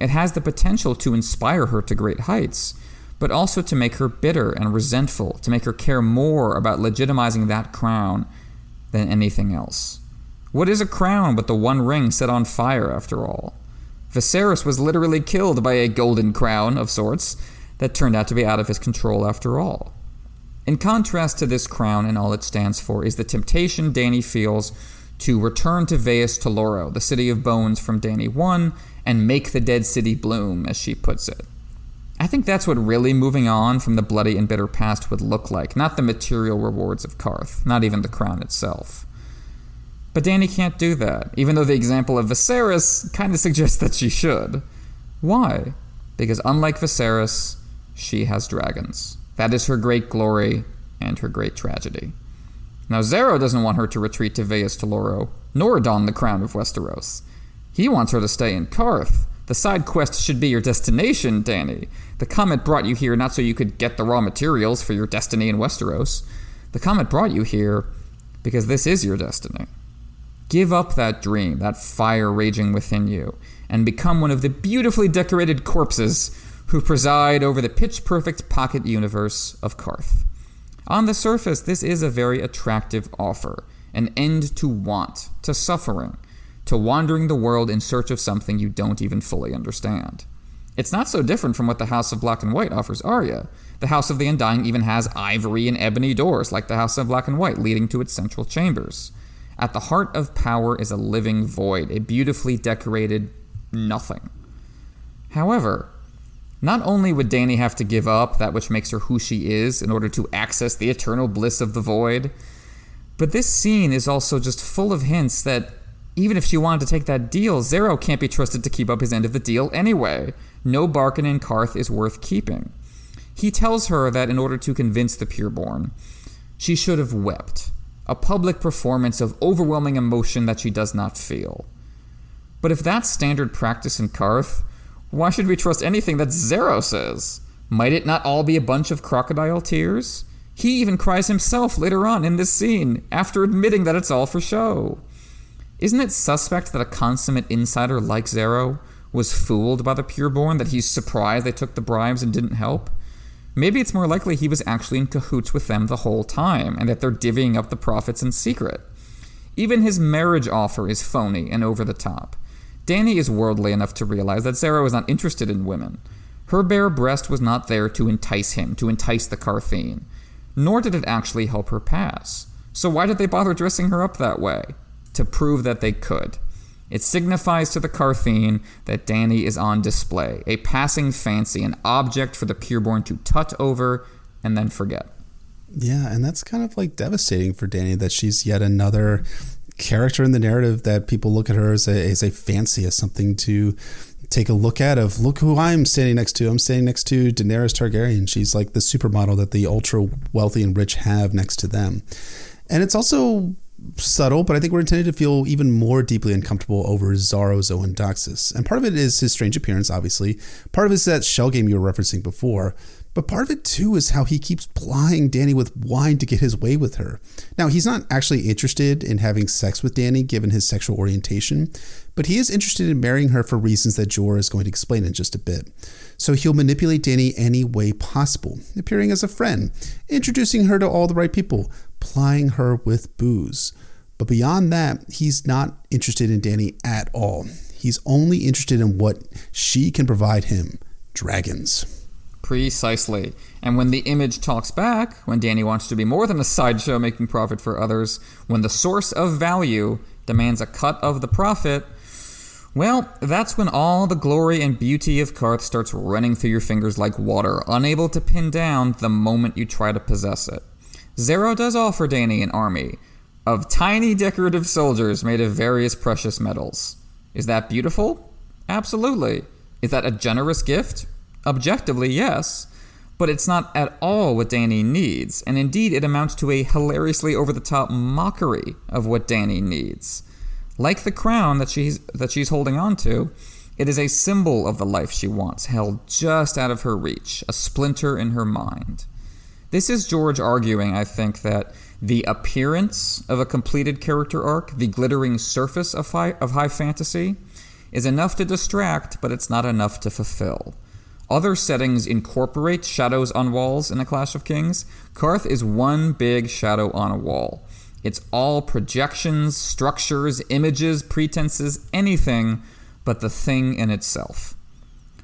It has the potential to inspire her to great heights, but also to make her bitter and resentful, to make her care more about legitimizing that crown than anything else. What is a crown but the one ring set on fire, after all? Viserys was literally killed by a golden crown of sorts that turned out to be out of his control after all. In contrast to this crown and all it stands for is the temptation Danny feels to return to Vaes Tolorro, the city of bones from Danny 1, and make the dead city bloom, as she puts it. I think that's what really moving on from the bloody and bitter past would look like, not the material rewards of Qarth, not even the crown itself. But Dany can't do that, even though the example of Viserys kind of suggests that she should. Why? Because unlike Viserys, she has dragons. That is her great glory and her great tragedy. Now, Xaro doesn't want her to retreat to Vaes Tolorro, nor don the crown of Westeros. He wants her to stay in Qarth. The side quest should be your destination, Danny. The comet brought you here not so you could get the raw materials for your destiny in Westeros. The comet brought you here because this is your destiny. Give up that dream, that fire raging within you, and become one of the beautifully decorated corpses who preside over the pitch perfect pocket universe of Qarth. On the surface, this is a very attractive offer an end to want, to suffering, to wandering the world in search of something you don't even fully understand. It's not so different from what the House of Black and White offers Arya. The House of the Undying even has ivory and ebony doors, like the House of Black and White, leading to its central chambers. At the heart of power is a living void, a beautifully decorated nothing. However, not only would Dany have to give up that which makes her who she is in order to access the eternal bliss of the void, but this scene is also just full of hints that even if she wanted to take that deal, Xaro can't be trusted to keep up his end of the deal anyway. No bargain in Qarth is worth keeping. He tells her that in order to convince the pureborn, she should have wept a public performance of overwhelming emotion that she does not feel. But if that's standard practice in Qarth, why should we trust anything that Xaro says? Might it not all be a bunch of crocodile tears? He even cries himself later on in this scene, after admitting that it's all for show. Isn't it suspect that a consummate insider like Xaro was fooled by the pureborn, that he's surprised they took the bribes and didn't help? Maybe it's more likely he was actually in cahoots with them the whole time, and that they're divvying up the profits in secret. Even his marriage offer is phony and over the top. Danny is worldly enough to realize that Xaro is not interested in women. Her bare breast was not there to entice him, to entice the Qartheen. Nor did it actually help her pass. So why did they bother dressing her up that way? To prove that they could. It signifies to the Qartheen that Danny is on display, a passing fancy, an object for the pureborn to tut over and then forget. Yeah, and that's kind of like devastating for Danny that she's yet another character in the narrative that people look at her as a, as a fancy, as something to take a look at of look who I'm standing next to. I'm standing next to Daenerys Targaryen. She's like the supermodel that the ultra wealthy and rich have next to them. And it's also subtle, but I think we're intended to feel even more deeply uncomfortable over Xaro Xhoan Daxos. And part of it is his strange appearance, obviously. Part of it is that shell game you were referencing before. But part of it too is how he keeps plying Danny with wine to get his way with her. Now, he's not actually interested in having sex with Danny given his sexual orientation, but he is interested in marrying her for reasons that Jor is going to explain in just a bit. So he'll manipulate Danny any way possible, appearing as a friend, introducing her to all the right people, plying her with booze. But beyond that, he's not interested in Danny at all. He's only interested in what she can provide him dragons. Precisely. And when the image talks back, when Danny wants to be more than a sideshow making profit for others, when the source of value demands a cut of the profit, well, that's when all the glory and beauty of Qarth starts running through your fingers like water, unable to pin down the moment you try to possess it. Xaro does offer Danny an army of tiny decorative soldiers made of various precious metals. Is that beautiful? Absolutely. Is that a generous gift? Objectively, yes, but it's not at all what Danny needs, and indeed it amounts to a hilariously over the top mockery of what Danny needs. Like the crown that she's that she's holding on to, it is a symbol of the life she wants, held just out of her reach, a splinter in her mind. This is George arguing, I think, that the appearance of a completed character arc, the glittering surface of high, of high fantasy, is enough to distract, but it's not enough to fulfill. Other settings incorporate shadows on walls in A Clash of Kings. Qarth is one big shadow on a wall. It's all projections, structures, images, pretenses, anything but the thing in itself.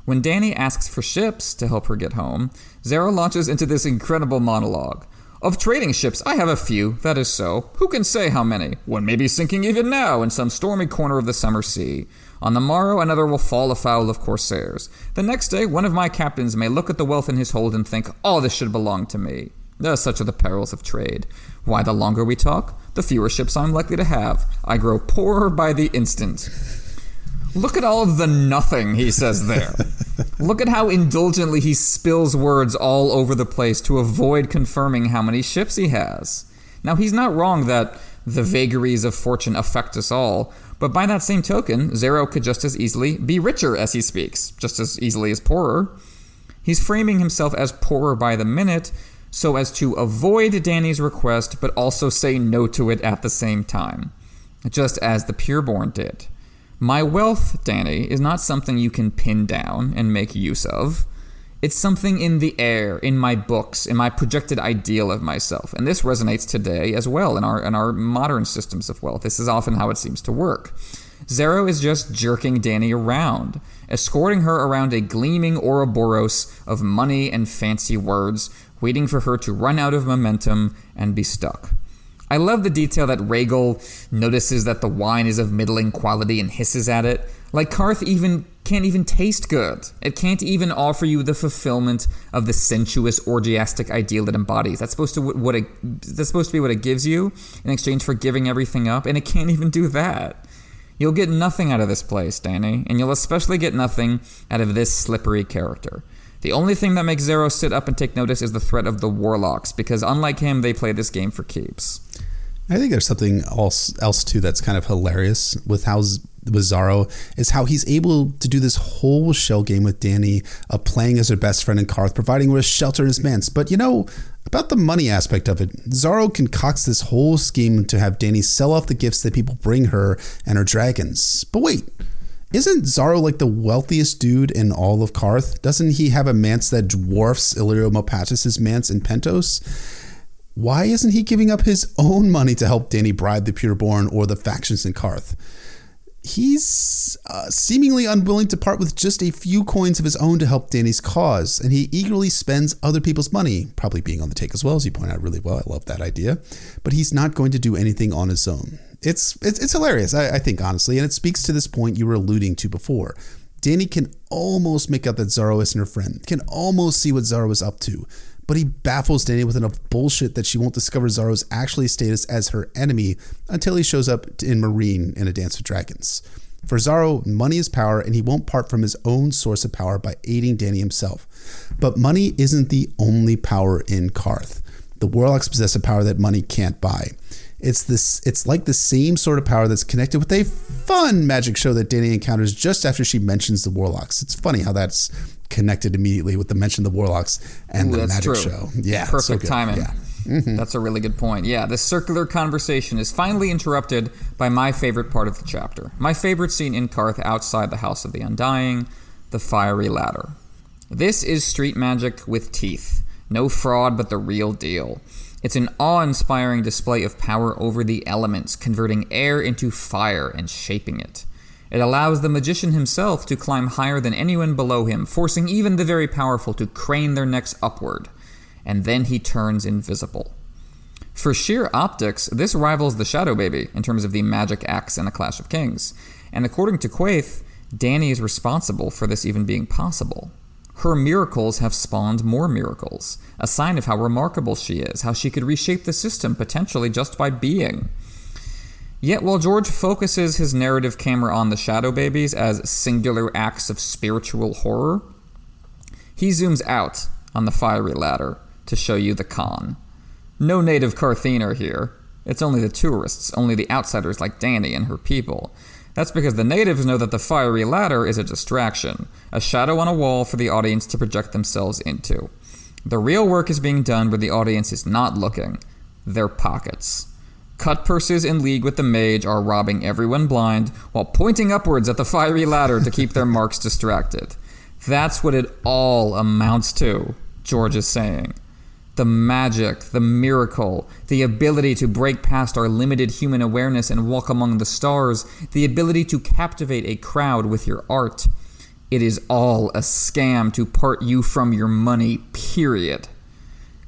When Danny asks for ships to help her get home, Xaro launches into this incredible monologue. Of trading ships, I have a few, that is so. Who can say how many? One may be sinking even now in some stormy corner of the summer sea. On the morrow, another will fall afoul of corsairs. The next day, one of my captains may look at the wealth in his hold and think, all this should belong to me. Uh, such are the perils of trade. Why, the longer we talk, the fewer ships I'm likely to have. I grow poorer by the instant. Look at all of the nothing he says there. Look at how indulgently he spills words all over the place to avoid confirming how many ships he has. Now, he's not wrong that the vagaries of fortune affect us all, but by that same token, Xaro could just as easily be richer as he speaks, just as easily as poorer. He's framing himself as poorer by the minute so as to avoid Danny's request, but also say no to it at the same time, just as the pureborn did. My wealth, Danny, is not something you can pin down and make use of. It's something in the air, in my books, in my projected ideal of myself. And this resonates today as well in our in our modern systems of wealth. This is often how it seems to work. Xaro is just jerking Danny around, escorting her around a gleaming Ouroboros of money and fancy words, waiting for her to run out of momentum and be stuck. I love the detail that Rhaegal notices that the wine is of middling quality and hisses at it. Like Qarth even can't even taste good. It can't even offer you the fulfillment of the sensuous orgiastic ideal it embodies. That's supposed to what it that's supposed to be what it gives you in exchange for giving everything up, and it can't even do that. You'll get nothing out of this place, Danny, and you'll especially get nothing out of this slippery character. The only thing that makes Xaro sit up and take notice is the threat of the Warlocks, because unlike him, they play this game for keeps. I think there's something else else too that's kind of hilarious with how Xaro is how he's able to do this whole shell game with Danny, uh, playing as her best friend in Qarth, providing her shelter in his manse. But you know about the money aspect of it, Xaro concocts this whole scheme to have Danny sell off the gifts that people bring her and her dragons. But wait. Isn't Xaro like the wealthiest dude in all of Qarth? Doesn't he have a manse that dwarfs Illyrio Mopatis' manse in Pentos? Why isn't he giving up his own money to help Danny bribe the Pureborn or the factions in Qarth? he's uh, seemingly unwilling to part with just a few coins of his own to help Danny's cause, and he eagerly spends other people's money, probably being on the take as well, as you point out really well. I love that idea. But he's not going to do anything on his own. It's it's, it's hilarious, I, I think, honestly, and it speaks to this point you were alluding to before. Danny can almost make out that Xaro isn't her friend, can almost see what Xaro is up to, but he baffles Danny with enough bullshit that she won't discover Xaro's actually status as her enemy until he shows up in Meereen in A Dance with Dragons. For Xaro, money is power, and he won't part from his own source of power by aiding Danny himself. But money isn't the only power in Qarth. The Warlocks possess a power that money can't buy. It's this it's like the same sort of power that's connected with a fun magic show that Dany encounters just after she mentions the Warlocks. It's funny how that's connected immediately with the mention of the Warlocks and Ooh, the magic true. show. Yeah. Perfect so timing. Yeah. Mm-hmm. That's a really good point. Yeah, this circular conversation is finally interrupted by my favorite part of the chapter. My favorite scene in Qarth outside the House of the Undying, the fiery ladder. This is street magic with teeth. No fraud, but the real deal. It's an awe inspiring display of power over the elements, converting air into fire and shaping it. It allows the magician himself to climb higher than anyone below him, forcing even the very powerful to crane their necks upward. And then he turns invisible. For sheer optics, this rivals the Shadow Baby in terms of the magic axe in A Clash of Kings. And according to Quaithe, Danny is responsible for this even being possible. Her miracles have spawned more miracles, a sign of how remarkable she is, how she could reshape the system potentially just by being. Yet while George focuses his narrative camera on the Shadow Babies as singular acts of spiritual horror, he zooms out on the fiery ladder to show you the con. No native Qartheen are here. It's only the tourists, only the outsiders like Danny and her people. That's because the natives know that the fiery ladder is a distraction, a shadow on a wall for the audience to project themselves into. The real work is being done where the audience is not looking their pockets. Cut purses in league with the mage are robbing everyone blind while pointing upwards at the fiery ladder to keep their marks distracted. That's what it all amounts to, George is saying the magic, the miracle, the ability to break past our limited human awareness and walk among the stars, the ability to captivate a crowd with your art. It is all a scam to part you from your money, period.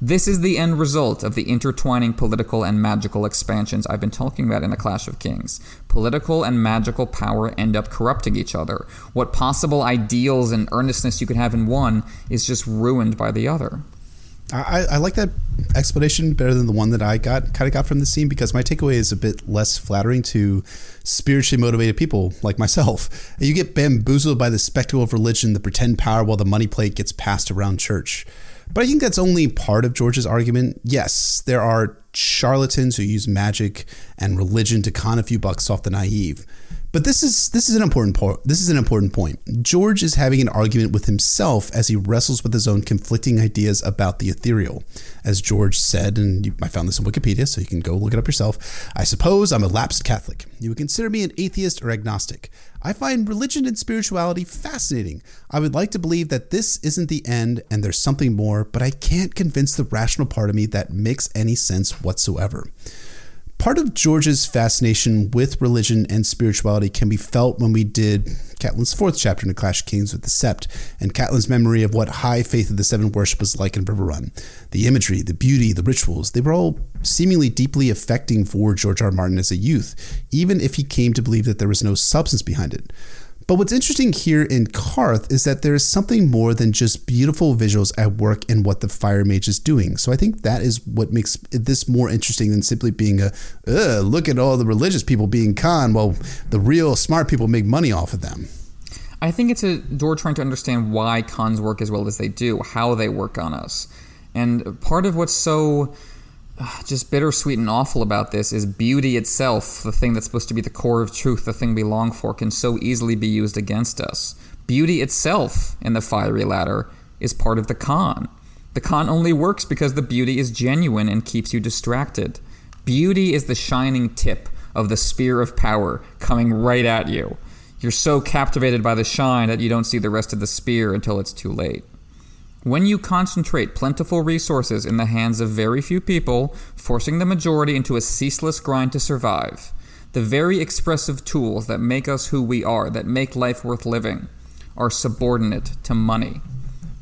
This is the end result of the intertwining political and magical expansions I've been talking about in The Clash of Kings. Political and magical power end up corrupting each other. What possible ideals and earnestness you could have in one is just ruined by the other. I, I like that explanation better than the one that I got kind of got from the scene because my takeaway is a bit less flattering to spiritually motivated people like myself. You get bamboozled by the spectacle of religion, the pretend power, while the money plate gets passed around church. But I think that's only part of George's argument. Yes, there are charlatans who use magic and religion to con a few bucks off the naive. But this is this is an important point. This is an important point. George is having an argument with himself as he wrestles with his own conflicting ideas about the ethereal. As George said, and I found this on Wikipedia, so you can go look it up yourself. I suppose I'm a lapsed Catholic. You would consider me an atheist or agnostic. I find religion and spirituality fascinating. I would like to believe that this isn't the end and there's something more, but I can't convince the rational part of me that makes any sense whatsoever. Part of George's fascination with religion and spirituality can be felt when we did Catelyn's fourth chapter in the Clash of Kings with the Sept, and Catelyn's memory of what high faith of the Seven worship was like in Riverrun. The imagery, the beauty, the rituals, they were all seemingly deeply affecting for George. R. Martin as a youth, even if he came to believe that there was no substance behind it. But what's interesting here in Qarth is that there is something more than just beautiful visuals at work in what the fire mage is doing. So I think that is what makes this more interesting than simply being a look at all the religious people being con while the real smart people make money off of them. I think it's a door trying to understand why cons work as well as they do, how they work on us. And part of what's so Ah, just bittersweet and awful about this is beauty itself, the thing that's supposed to be the core of truth, the thing we long for, can so easily be used against us. Beauty itself in the fiery ladder is part of the con. The con only works because the beauty is genuine and keeps you distracted. Beauty is the shining tip of the spear of power coming right at you. You're so captivated by the shine that you don't see the rest of the spear until it's too late. When you concentrate plentiful resources in the hands of very few people, forcing the majority into a ceaseless grind to survive, The very expressive tools that make us who we are, that make life worth living, are subordinate to money.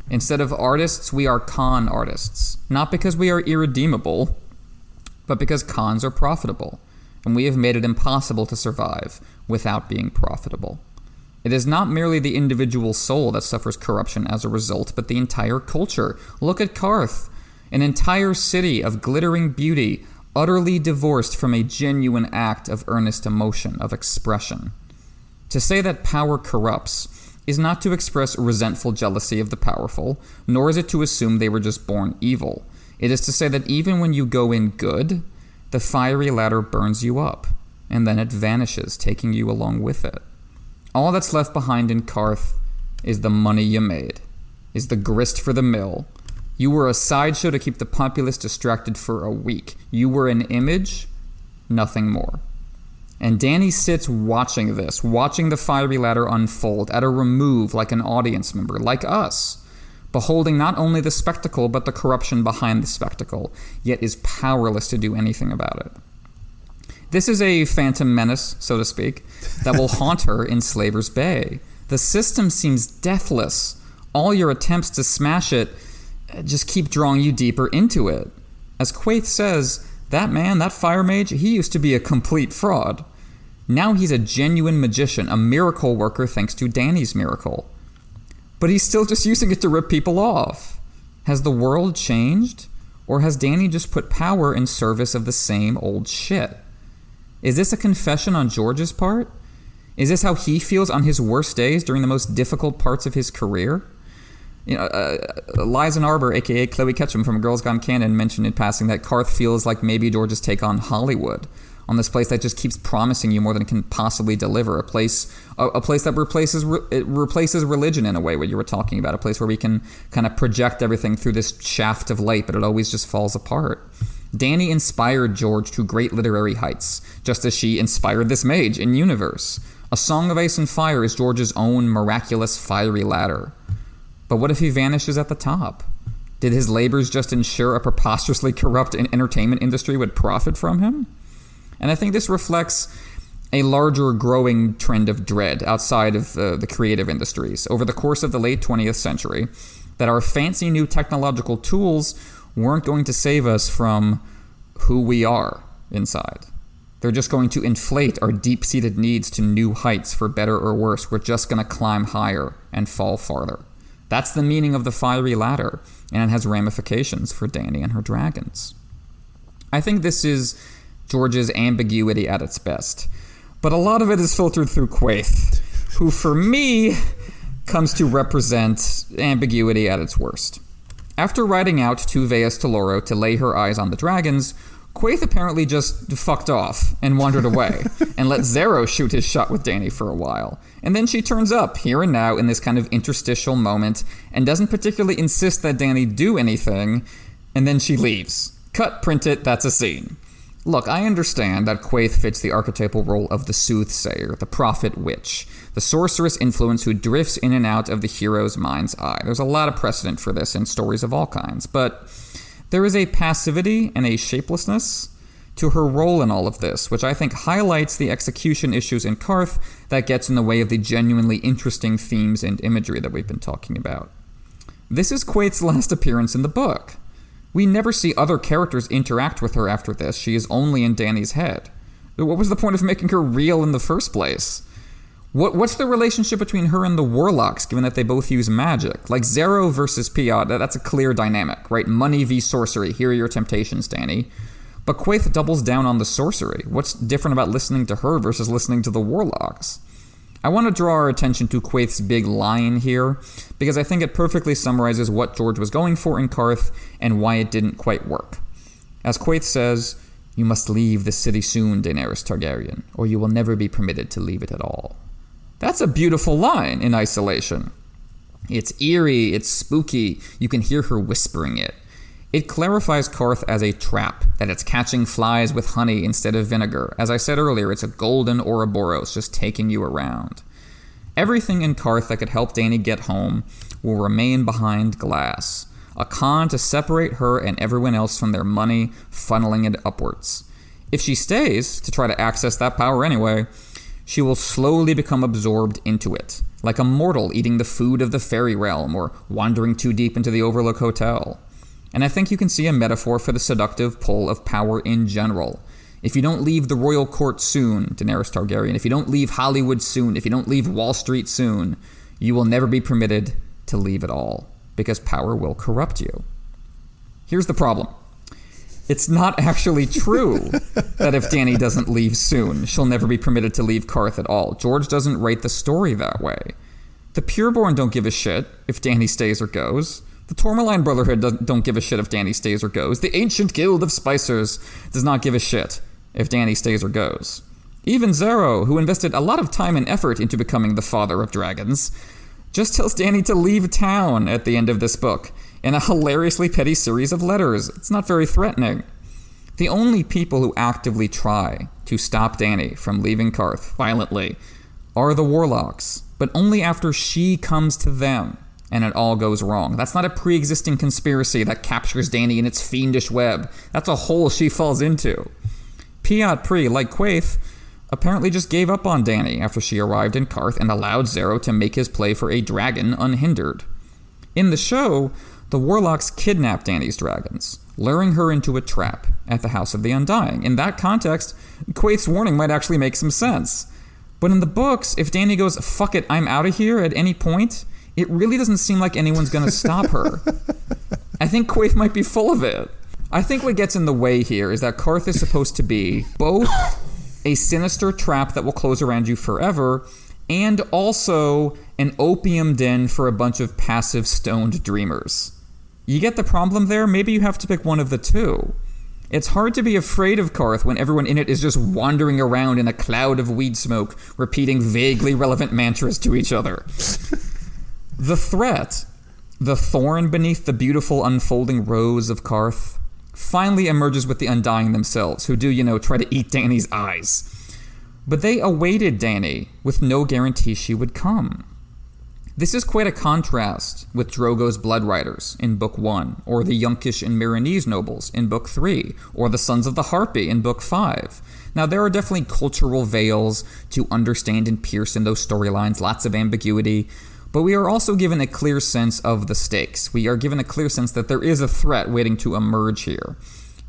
Instead of artists, we are con artists. Not because we are irredeemable, but because cons are profitable, and we have made it impossible to survive without being profitable. It is not merely the individual soul that suffers corruption as a result, but the entire culture. Look at Qarth, an entire city of glittering beauty, utterly divorced from a genuine act of earnest emotion, of expression. To say that power corrupts is not to express resentful jealousy of the powerful, nor is it to assume they were just born evil. It is to say that even when you go in good, the fiery ladder burns you up, and then it vanishes, taking you along with it. All that's left behind in Qarth is the money you made, is the grist for the mill, you were a sideshow to keep the populace distracted for a week. You were an image, nothing more. And Danny sits watching this, watching the fiery ladder unfold at a remove like an audience member, like us, beholding not only the spectacle but the corruption behind the spectacle, yet is powerless to do anything about it. This is a phantom menace, so to speak, that will haunt her in Slaver's Bay. The system seems deathless. All your attempts to smash it uh, just keep drawing you deeper into it. As Quaithe says, that man, that fire mage, he used to be a complete fraud. Now he's a genuine magician, a miracle worker thanks to Danny's miracle. But he's still just using it to rip people off. Has the world changed? Or has Danny just put power in service of the same old shit? Is this a confession on George's part? Is this how he feels on his worst days during the most difficult parts of his career? you know, uh, Liza Arbor, aka Chloe Ketchum from Girls Gone Canon, mentioned in passing that Qarth feels like maybe George's take on Hollywood, on this place that just keeps promising you more than it can possibly deliver. A place, a, a place that replaces re, replaces religion in a way. What you were talking about, a place where we can kind of project everything through this shaft of light, but it always just falls apart. Dany inspired George to great literary heights, just as she inspired this mage in Universe. A Song of Ice and Fire is George's own miraculous fiery ladder. But what if he vanishes at the top? Did his labors just ensure a preposterously corrupt entertainment industry would profit from him? And I think this reflects a larger growing trend of dread outside of uh, the creative industries over the course of the late 20th century that our fancy new technological tools weren't going to save us from who we are inside. They're just going to inflate our deep seated needs to new heights for better or worse. We're just going to climb higher and fall farther. That's the meaning of the fiery ladder, and it has ramifications for Danny and her dragons. I think this is George's ambiguity at its best, but a lot of it is filtered through Quaithe, who for me comes to represent ambiguity at its worst. After riding out to Vaes Tolorro to lay her eyes on the dragons, Quaithe apparently just fucked off and wandered away and let Xaro shoot his shot with Danny for a while. And then she turns up here and now in this kind of interstitial moment and doesn't particularly insist that Danny do anything, and then she leaves. Cut, print it, that's a scene. Look, I understand that Quaithe fits the archetypal role of the soothsayer, the prophet witch, the sorceress influence who drifts in and out of the hero's mind's eye. There's a lot of precedent for this in stories of all kinds, but there is a passivity and a shapelessness to her role in all of this, which I think highlights the execution issues in Qarth that gets in the way of the genuinely interesting themes and imagery that we've been talking about. This is Quaithe's last appearance in the book. We never see other characters interact with her after this. She is only in Danny's head. What was the point of making her real in the first place? What, what's the relationship between her and the warlocks, given that they both use magic? Like Xaro versus Pyat, uh, that's a clear dynamic, right? Money v sorcery. Here are your temptations, Danny. But Quaithe doubles down on the sorcery. What's different about listening to her versus listening to the warlocks? I want to draw our attention to Quaithe's big line here, because I think it perfectly summarizes what George was going for in Qarth and why it didn't quite work. As Quaithe says, You must leave the city soon, Daenerys Targaryen, or you will never be permitted to leave it at all. That's a beautiful line in isolation. It's eerie, it's spooky, you can hear her whispering it. It clarifies Qarth as a trap, that it's catching flies with honey instead of vinegar. As I said earlier, it's a golden Ouroboros just taking you around. Everything in Qarth that could help Danny get home will remain behind glass, a con to separate her and everyone else from their money, funneling it upwards. If she stays to try to access that power anyway, she will slowly become absorbed into it, like a mortal eating the food of the fairy realm or wandering too deep into the Overlook Hotel. And I think you can see a metaphor for the seductive pull of power in general. If you don't leave the royal court soon, Daenerys Targaryen, if you don't leave Hollywood soon, if you don't leave Wall Street soon, you will never be permitted to leave at all, because power will corrupt you. Here's the problem it's not actually true that if Danny doesn't leave soon, she'll never be permitted to leave Qarth at all. George doesn't write the story that way. The Pureborn don't give a shit if Danny stays or goes. The Tourmaline Brotherhood don't give a shit if Danny stays or goes. The Ancient Guild of Spicers does not give a shit if Danny stays or goes. Even Xaro, who invested a lot of time and effort into becoming the father of dragons, just tells Danny to leave town at the end of this book in a hilariously petty series of letters. It's not very threatening. The only people who actively try to stop Danny from leaving Qarth violently are the warlocks, but only after she comes to them and it all goes wrong. That's not a pre existing conspiracy that captures Danny in its fiendish web. That's a hole she falls into. Pyat Pree, like Quaithe, apparently just gave up on Danny after she arrived in Qarth and allowed Xaro to make his play for a dragon unhindered. In the show, the warlocks kidnap Danny's dragons, luring her into a trap at the House of the Undying. In that context, Quaithe's warning might actually make some sense. But in the books, if Danny goes, fuck it, I'm out of here at any point, it really doesn't seem like anyone's going to stop her. I think Quaithe might be full of it. I think what gets in the way here is that Qarth is supposed to be both a sinister trap that will close around you forever and also an opium den for a bunch of passive stoned dreamers. You get the problem there? Maybe you have to pick one of the two. It's hard to be afraid of Qarth when everyone in it is just wandering around in a cloud of weed smoke, repeating vaguely relevant mantras to each other. the threat, the thorn beneath the beautiful unfolding rose of Qarth, finally emerges with the Undying themselves, who do, you know, try to eat Danny's eyes. But they awaited Danny with no guarantee she would come. This is quite a contrast with Drogo's Blood Riders in Book 1, or the Yunkish and Meereenese nobles in Book 3, or the Sons of the Harpy in Book 5. Now, there are definitely cultural veils to understand and pierce in those storylines, lots of ambiguity, but we are also given a clear sense of the stakes. We are given a clear sense that there is a threat waiting to emerge here.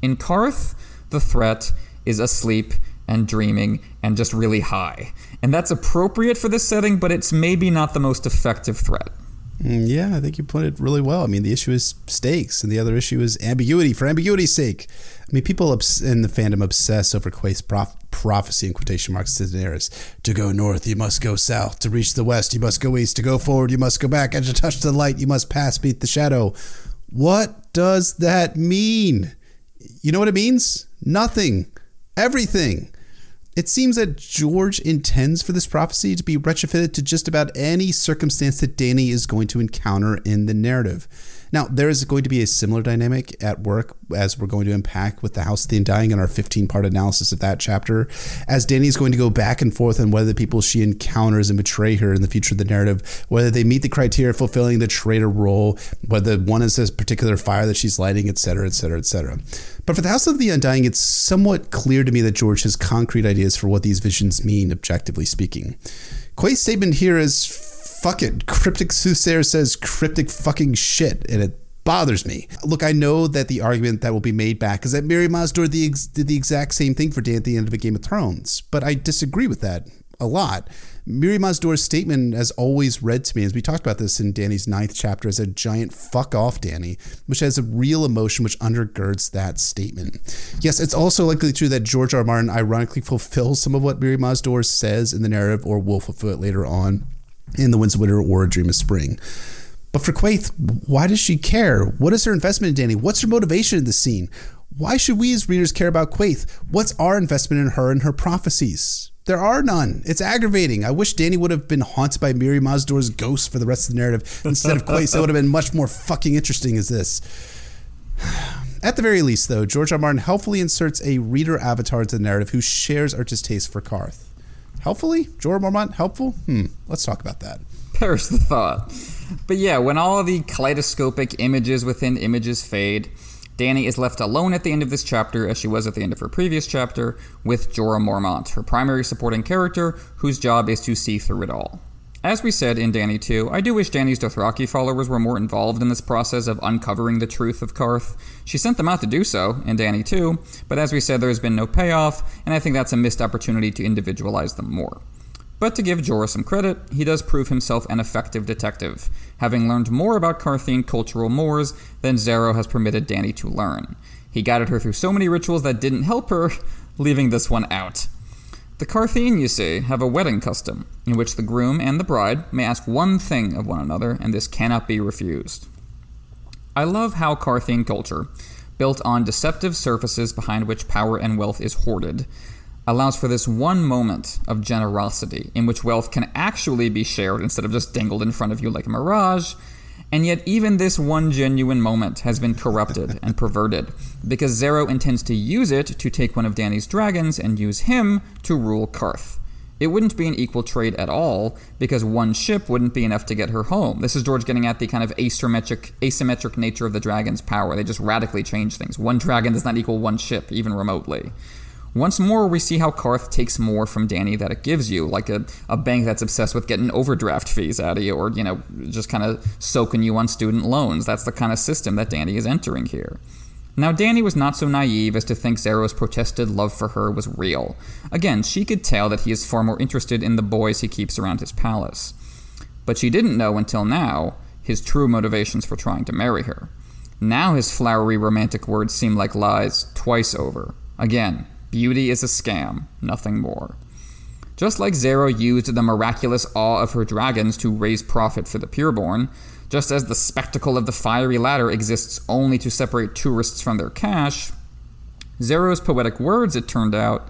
In Qarth, the threat is asleep and dreaming and just really high. And that's appropriate for this setting, but it's maybe not the most effective threat. Mm, yeah, I think you put it really well. I mean, the issue is stakes, and the other issue is ambiguity for ambiguity's sake. I mean, people in the fandom obsess over Quaithe's prof- prophecy in quotation marks to Daenerys. To go north, you must go south. To reach the west, you must go east. To go forward, you must go back. And to touch the light, you must pass beneath the shadow. What does that mean? You know what it means? Nothing. Everything. It seems that George intends for this prophecy to be retrofitted to just about any circumstance that Danny is going to encounter in the narrative. Now, there is going to be a similar dynamic at work as we're going to unpack with the House of the Undying in our 15 part analysis of that chapter, as Danny is going to go back and forth on whether the people she encounters and betray her in the future of the narrative, whether they meet the criteria fulfilling the traitor role, whether one is this particular fire that she's lighting, etc., etc., etc. But for the House of the Undying, it's somewhat clear to me that George has concrete ideas for what these visions mean, objectively speaking. Quaithe's statement here is fuck it. Cryptic Soothsayer says cryptic fucking shit, and it bothers me. Look, I know that the argument that will be made back is that Mirri Maz Duur the ex- did the exact same thing for Dan at the end of a Game of Thrones, but I disagree with that a lot. Mirri Maz Duur's statement has always read to me, as we talked about this in Danny's ninth chapter, as a giant fuck off Danny, which has a real emotion which undergirds that statement. Yes, it's also likely true that George R. R. Martin ironically fulfills some of what Mirri Maz Duur says in the narrative, or will fulfill it later on in The Winds of Winter or A Dream of Spring. But for Quaithe, why does she care? What is her investment in Dany? What's her motivation in the scene? Why should we as readers care about Quaithe? What's our investment in her and her prophecies? There are none. It's aggravating. I wish Dany would have been haunted by Mirri Maz Duur's ghost for the rest of the narrative instead of Quaithe. It would have been much more fucking interesting as this. At the very least, though, George R. Martin helpfully inserts a reader avatar to the narrative who shares our distaste for Qarth. Helpfully? Jorah Mormont helpful? Hmm. Let's talk about that. Perish the thought. But yeah, when all the kaleidoscopic images within images fade, Danny is left alone at the end of this chapter, as she was at the end of her previous chapter, with Jorah Mormont, her primary supporting character, whose job is to see through it all. As we said in Danny 2, I do wish Danny's Dothraki followers were more involved in this process of uncovering the truth of Qarth. She sent them out to do so in Danny 2, but as we said, there has been no payoff, and I think that's a missed opportunity to individualize them more. But to give Jorah some credit, he does prove himself an effective detective, having learned more about Qarthian cultural mores than Xaro has permitted Danny to learn. He guided her through so many rituals that didn't help her, leaving this one out. The Qarthian, you see, have a wedding custom, in which the groom and the bride may ask one thing of one another, and this cannot be refused. I love how Qarthian culture, built on deceptive surfaces behind which power and wealth is hoarded, allows for this one moment of generosity in which wealth can actually be shared instead of just dangled in front of you like a mirage. And yet, even this one genuine moment has been corrupted and perverted because Xaro intends to use it to take one of Danny's dragons and use him to rule Qarth. It wouldn't be an equal trade at all because one ship wouldn't be enough to get her home. This is George getting at the kind of asymmetric, asymmetric nature of the dragon's power. They just radically change things. One dragon does not equal one ship, even remotely. Once more, we see how Qarth takes more from Danny that it gives you, like a, a bank that's obsessed with getting overdraft fees out of you, or, you know, just kind of soaking you on student loans. That's the kind of system that Danny is entering here. Now, Danny was not so naive as to think Xaro's protested love for her was real. Again, she could tell that he is far more interested in the boys he keeps around his palace. But she didn't know until now his true motivations for trying to marry her. Now his flowery romantic words seem like lies twice over. Again, Beauty is a scam, nothing more. Just like Xaro used the miraculous awe of her dragons to raise profit for the pureborn, just as the spectacle of the fiery ladder exists only to separate tourists from their cash, Xaro's poetic words, it turned out,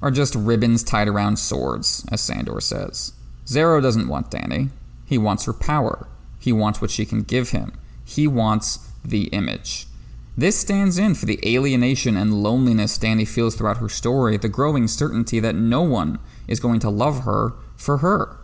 are just ribbons tied around swords, as Sandor says. Xaro doesn't want Danny. He wants her power. He wants what she can give him. He wants the image. This stands in for the alienation and loneliness Danny feels throughout her story, the growing certainty that no one is going to love her for her.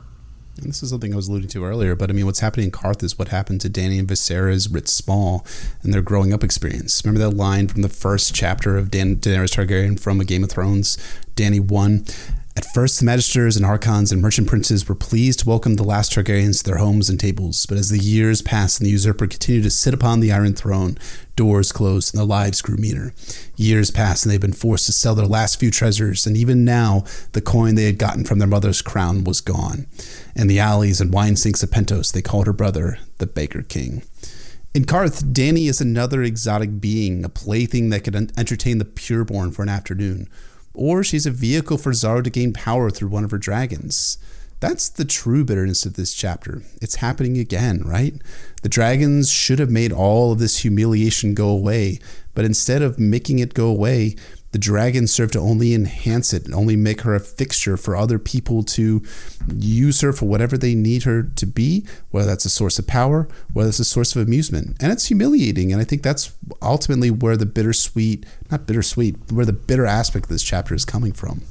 And this is something I was alluding to earlier, but I mean, what's happening in Qarth is what happened to Danny and Viserys writ small and their growing up experience. Remember that line from the first chapter of Dan- Daenerys Targaryen from A Game of Thrones? Danny 1 at first, the magisters and archons and merchant princes were pleased to welcome the last Targaryens to their homes and tables, but as the years passed and the usurper continued to sit upon the Iron Throne, doors closed and their lives grew meaner. Years passed and they'd been forced to sell their last few treasures, and even now, the coin they had gotten from their mother's crown was gone. In the alleys and wine sinks of Pentos, they called her brother the Beggar King. In Qarth, Danny is another exotic being, a plaything that could entertain the pureborn for an afternoon or she's a vehicle for Xaro to gain power through one of her dragons. That's the true bitterness of this chapter. It's happening again, right? The dragons should have made all of this humiliation go away, but instead of making it go away, the dragons serve to only enhance it and only make her a fixture for other people to use her for whatever they need her to be, whether that's a source of power, whether it's a source of amusement. And it's humiliating. And I think that's ultimately where the bittersweet, not bittersweet, where the bitter aspect of this chapter is coming from.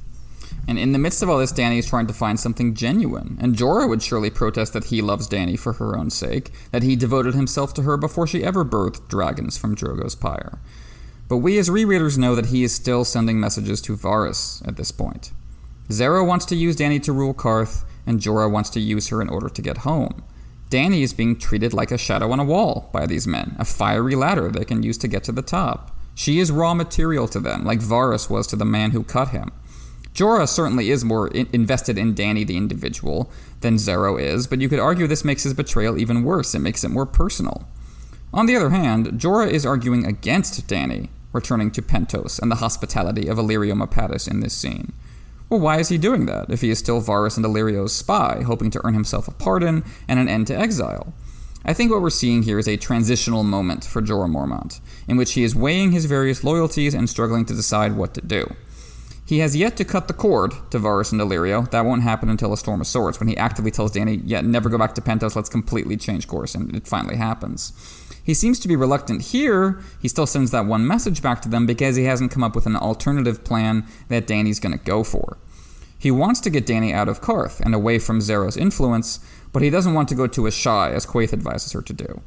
And in the midst of all this, Danny is trying to find something genuine. And Jorah would surely protest that he loves Danny for her own sake, that he devoted himself to her before she ever birthed dragons from Drogo's pyre. But we as rereaders know that he is still sending messages to Varys at this point. Xaro wants to use Danny to rule Qarth, and Jorah wants to use her in order to get home. Danny is being treated like a shadow on a wall by these men, a fiery ladder they can use to get to the top. She is raw material to them, like Varys was to the man who cut him. Jorah certainly is more in- invested in Danny the individual than Xaro is, but you could argue this makes his betrayal even worse. It makes it more personal. On the other hand, Jorah is arguing against Dany returning to Pentos and the hospitality of Illyrio Mopatis in this scene. Well, why is he doing that if he is still Varys and Illyrio's spy, hoping to earn himself a pardon and an end to exile? I think what we're seeing here is a transitional moment for Jorah Mormont, in which he is weighing his various loyalties and struggling to decide what to do. He has yet to cut the cord to Varys and Illyrio. That won't happen until A Storm of Swords, when he actively tells Danny, yeah, never go back to Pentos, let's completely change course, and it finally happens. He seems to be reluctant here. He still sends that one message back to them because he hasn't come up with an alternative plan that Danny's going to go for. He wants to get Danny out of Qarth and away from Xaro's influence, but he doesn't want to go to Asshai as Quaithe advises her to do.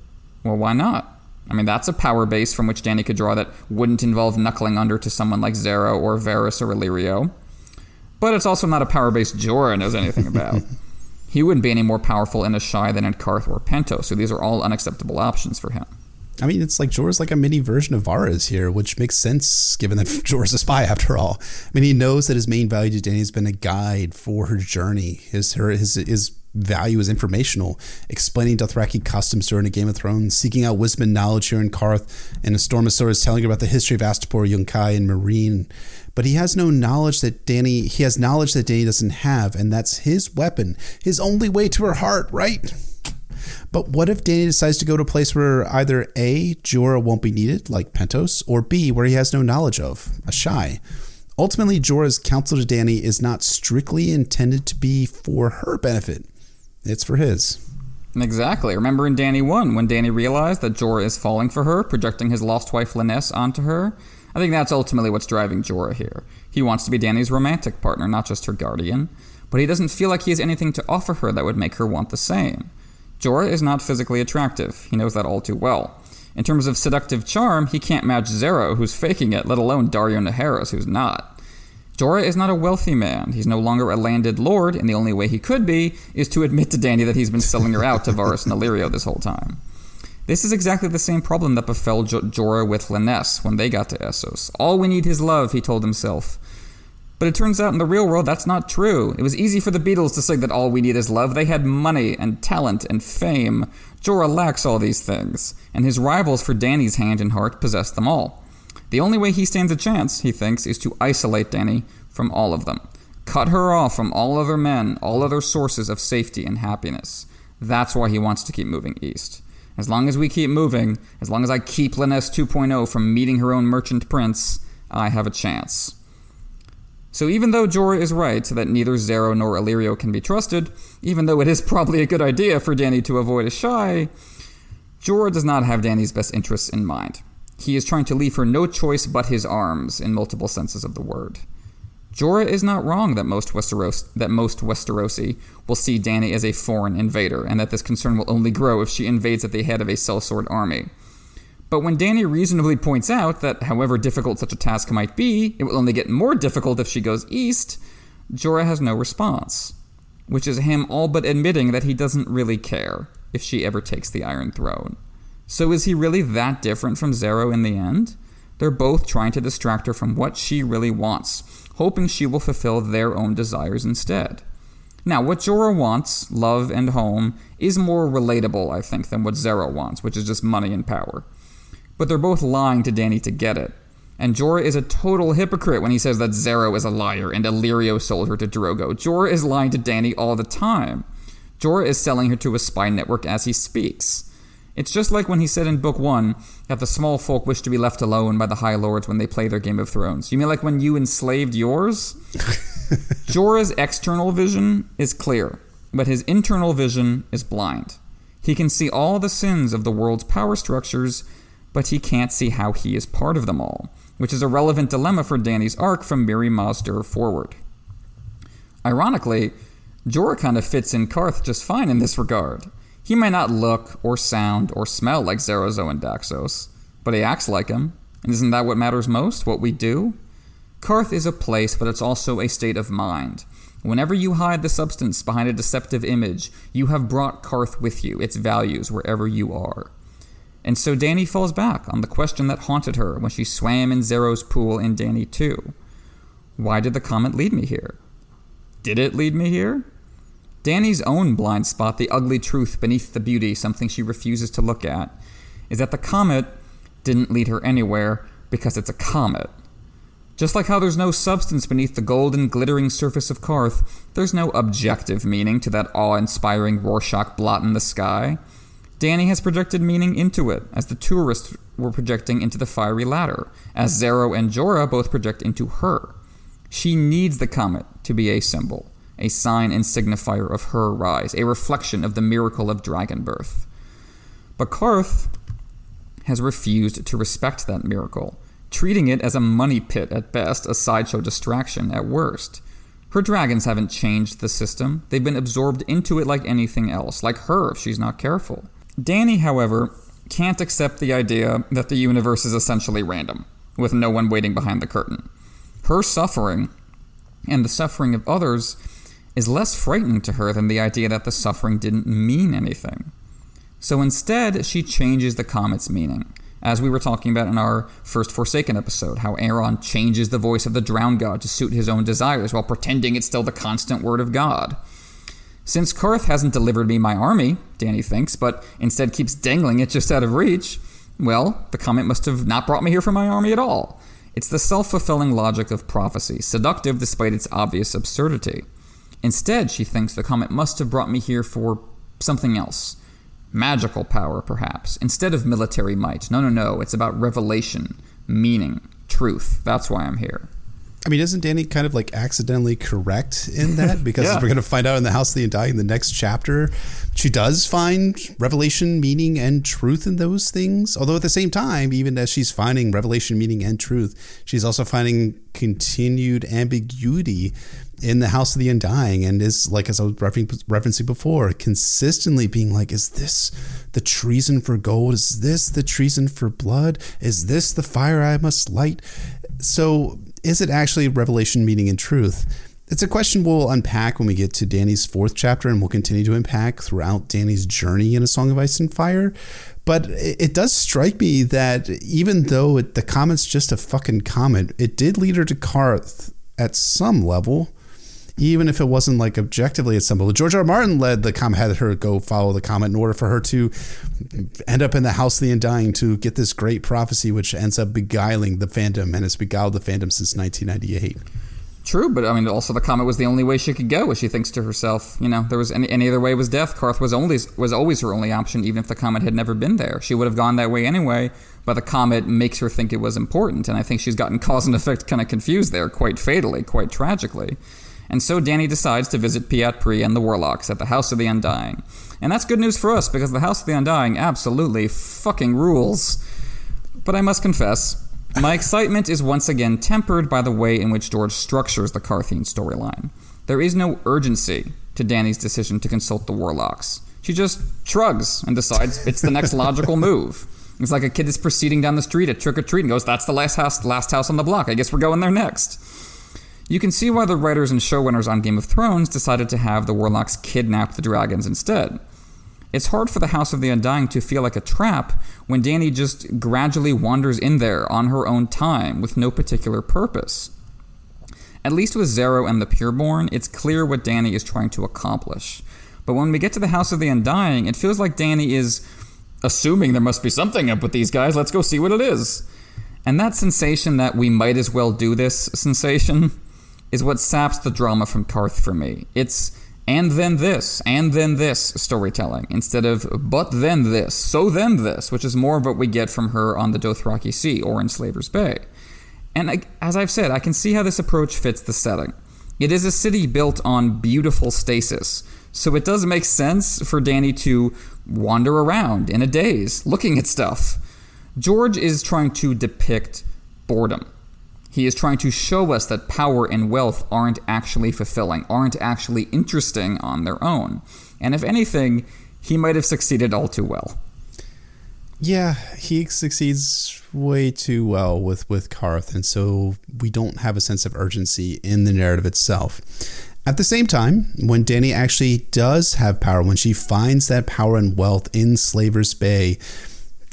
Well, why not? I mean, that's a power base from which Danny could draw that wouldn't involve knuckling under to someone like Xaro or Varys or Illyrio. But it's also not a power base Jorah knows anything about. he wouldn't be any more powerful in Asshai than in Qarth or Pento, so these are all unacceptable options for him. I mean, it's like Jorah's like a mini version of Varys here, which makes sense given that Jorah's a spy after all. I mean, he knows that his main value to Dany has been a guide for her journey. His her his his value is informational, explaining Dothraki customs during a Game of Thrones, seeking out wisdom and knowledge here in Qarth, and a Storm of Swords telling her about the history of Astapor, Yunkai, and Meereen. But he has no knowledge that Danny he has knowledge that Danny doesn't have, and that's his weapon, his only way to her heart, right? But what if Danny decides to go to a place where either A, Jorah won't be needed, like Pentos, or B, where he has no knowledge of, Asshai? Ultimately, Jorah's counsel to Dany is not strictly intended to be for her benefit. It's for his. Exactly. Remember in Danny 1 when Danny realized that Jorah is falling for her, projecting his lost wife Lynesse onto her? I think that's ultimately what's driving Jorah here. He wants to be Dany's romantic partner, not just her guardian, but he doesn't feel like he has anything to offer her that would make her want the same. Jorah is not physically attractive. He knows that all too well. In terms of seductive charm, he can't match Xaro, who's faking it, let alone Daario Naharis, who's not. Jorah is not a wealthy man. He's no longer a landed lord, and the only way he could be is to admit to Dany that he's been selling her out to Varys and Illyrio this whole time. This is exactly the same problem that befell J- Jorah with Lynesse when they got to Essos. All we need is love, he told himself. But it turns out in the real world that's not true. It was easy for the Beatles to say that all we need is love. They had money and talent and fame. Jorah lacks all these things, and his rivals for Dany's hand and heart possess them all. The only way he stands a chance, he thinks, is to isolate Dany from all of them. Cut her off from all other men, all other sources of safety and happiness. That's why he wants to keep moving east. As long as we keep moving, as long as I keep Lynesse 2.0 from meeting her own merchant prince, I have a chance. So even though Jorah is right that neither Xaro nor Illyrio can be trusted, even though it is probably a good idea for Danny to avoid Asshai, Jorah does not have Danny's best interests in mind. He is trying to leave her no choice but his arms, in multiple senses of the word. Jorah is not wrong that most, Westeros, that most Westerosi will see Dany as a foreign invader, and that this concern will only grow if she invades at the head of a sellsword army. But when Dany reasonably points out that however difficult such a task might be, it will only get more difficult if she goes east, Jorah has no response, which is him all but admitting that he doesn't really care if she ever takes the Iron Throne. So is he really that different from Xaro in the end? They're both trying to distract her from what she really wants, hoping she will fulfill their own desires instead. Now, what Jorah wants, love and home, is more relatable, I think, than what Xaro wants, which is just money and power. But they're both lying to Danny to get it. And Jorah is a total hypocrite when he says that Xaro is a liar and Illyrio sold her to Drogo. Jorah is lying to Danny all the time. Jorah is selling her to a spy network as he speaks. It's just like when he said in Book 1 that the small folk wish to be left alone by the High Lords when they play their Game of Thrones. You mean like when you enslaved yours? Jorah's external vision is clear, but his internal vision is blind. He can see all the sins of the world's power structures, but he can't see how he is part of them all, which is a relevant dilemma for Danny's arc from Mirri Maz Duur forward. Ironically, Jorah kind of fits in Qarth just fine in this regard. He may not look or sound or smell like Xaro Xhoan Daxos, but he acts like him. And isn't that what matters most, what we do? Qarth is a place, but it's also a state of mind. Whenever you hide the substance behind a deceptive image, you have brought Qarth with you, its values, wherever you are. And so Danny falls back on the question that haunted her when she swam in Xaro's pool in Danny 2. Why did the comet lead me here? Did it lead me here? Dany's own blind spot, the ugly truth beneath the beauty, something she refuses to look at, is that the comet didn't lead her anywhere because it's a comet. Just like how there's no substance beneath the golden, glittering surface of Qarth, there's no objective meaning to that awe inspiring Rorschach blot in the sky. Danny has projected meaning into it, as the tourists were projecting into the fiery ladder, as Xaro and Jorah both project into her. She needs the comet to be a symbol a sign and signifier of her rise, a reflection of the miracle of dragon birth. But Qarth has refused to respect that miracle, treating it as a money pit at best, a sideshow distraction at worst. Her dragons haven't changed the system, they've been absorbed into it like anything else, like her if she's not careful. Danny, however, can't accept the idea that the universe is essentially random, with no one waiting behind the curtain. Her suffering, and the suffering of others, is less frightening to her than the idea that the suffering didn't mean anything. So instead, she changes the comet's meaning. As we were talking about in our first Forsaken episode, how Aeron changes the voice of the drowned god to suit his own desires while pretending it's still the constant word of God. Since Qarth hasn't delivered me my army, Danny thinks, but instead keeps dangling it just out of reach, well, the comet must have not brought me here for my army at all. It's the self fulfilling logic of prophecy, seductive despite its obvious absurdity. Instead, she thinks the comet must have brought me here for something else. Magical power, perhaps, instead of military might. No, no, no. It's about revelation, meaning, truth. That's why I'm here. I mean, isn't Danny kind of like accidentally correct in that? Because yeah. we're going to find out in the House of the Undying in the next chapter, she does find revelation, meaning, and truth in those things. Although at the same time, even as she's finding revelation, meaning, and truth, she's also finding continued ambiguity in the House of the Undying, and is like as I was referencing before, consistently being like, "Is this the treason for gold? Is this the treason for blood? Is this the fire I must light?" So is it actually revelation, meaning, in truth? It's a question we'll unpack when we get to Danny's fourth chapter, and we'll continue to unpack throughout Danny's journey in A Song of Ice and Fire. But it does strike me that even though it, the comment's just a fucking comment, it did lead her to Qarth at some level even if it wasn't like objectively level. George R. R. Martin led the comet, had her go follow the comet in order for her to end up in the House of the Undying to get this great prophecy, which ends up beguiling the fandom and has beguiled the fandom since 1998. True, but I mean, also the comet was the only way she could go. As she thinks to herself, you know, there was any, any other way was death. Qarth was only was always her only option, even if the comet had never been there. She would have gone that way anyway. But the comet makes her think it was important, and I think she's gotten cause and effect kind of confused there, quite fatally, quite tragically. And so Danny decides to visit Pyat Pree and the Warlocks at the House of the Undying. And that's good news for us because the House of the Undying absolutely fucking rules. But I must confess, my excitement is once again tempered by the way in which George structures the Qartheen storyline. There is no urgency to Danny's decision to consult the Warlocks. She just shrugs and decides it's the next logical move. It's like a kid is proceeding down the street at trick or treat and goes, "That's the last house, last house on the block. I guess we're going there next." You can see why the writers and showrunners on Game of Thrones decided to have the warlocks kidnap the dragons instead. It's hard for the House of the Undying to feel like a trap when Dany just gradually wanders in there on her own time with no particular purpose. At least with Xaro and the Pureborn, it's clear what Dany is trying to accomplish. But when we get to the House of the Undying, it feels like Dany is assuming there must be something up with these guys. Let's go see what it is. And that sensation that we might as well do this sensation is what saps the drama from Qarth for me. It's and then this, and then this storytelling, instead of but then this, so then this, which is more of what we get from her on the Dothraki Sea or in Slaver's Bay. And I, as I've said, I can see how this approach fits the setting. It is a city built on beautiful stasis, so it does make sense for Danny to wander around in a daze, looking at stuff. George is trying to depict boredom he is trying to show us that power and wealth aren't actually fulfilling, aren't actually interesting on their own. And if anything, he might have succeeded all too well. Yeah, he succeeds way too well with with Qarth, and so we don't have a sense of urgency in the narrative itself. At the same time, when Dany actually does have power, when she finds that power and wealth in Slaver's Bay,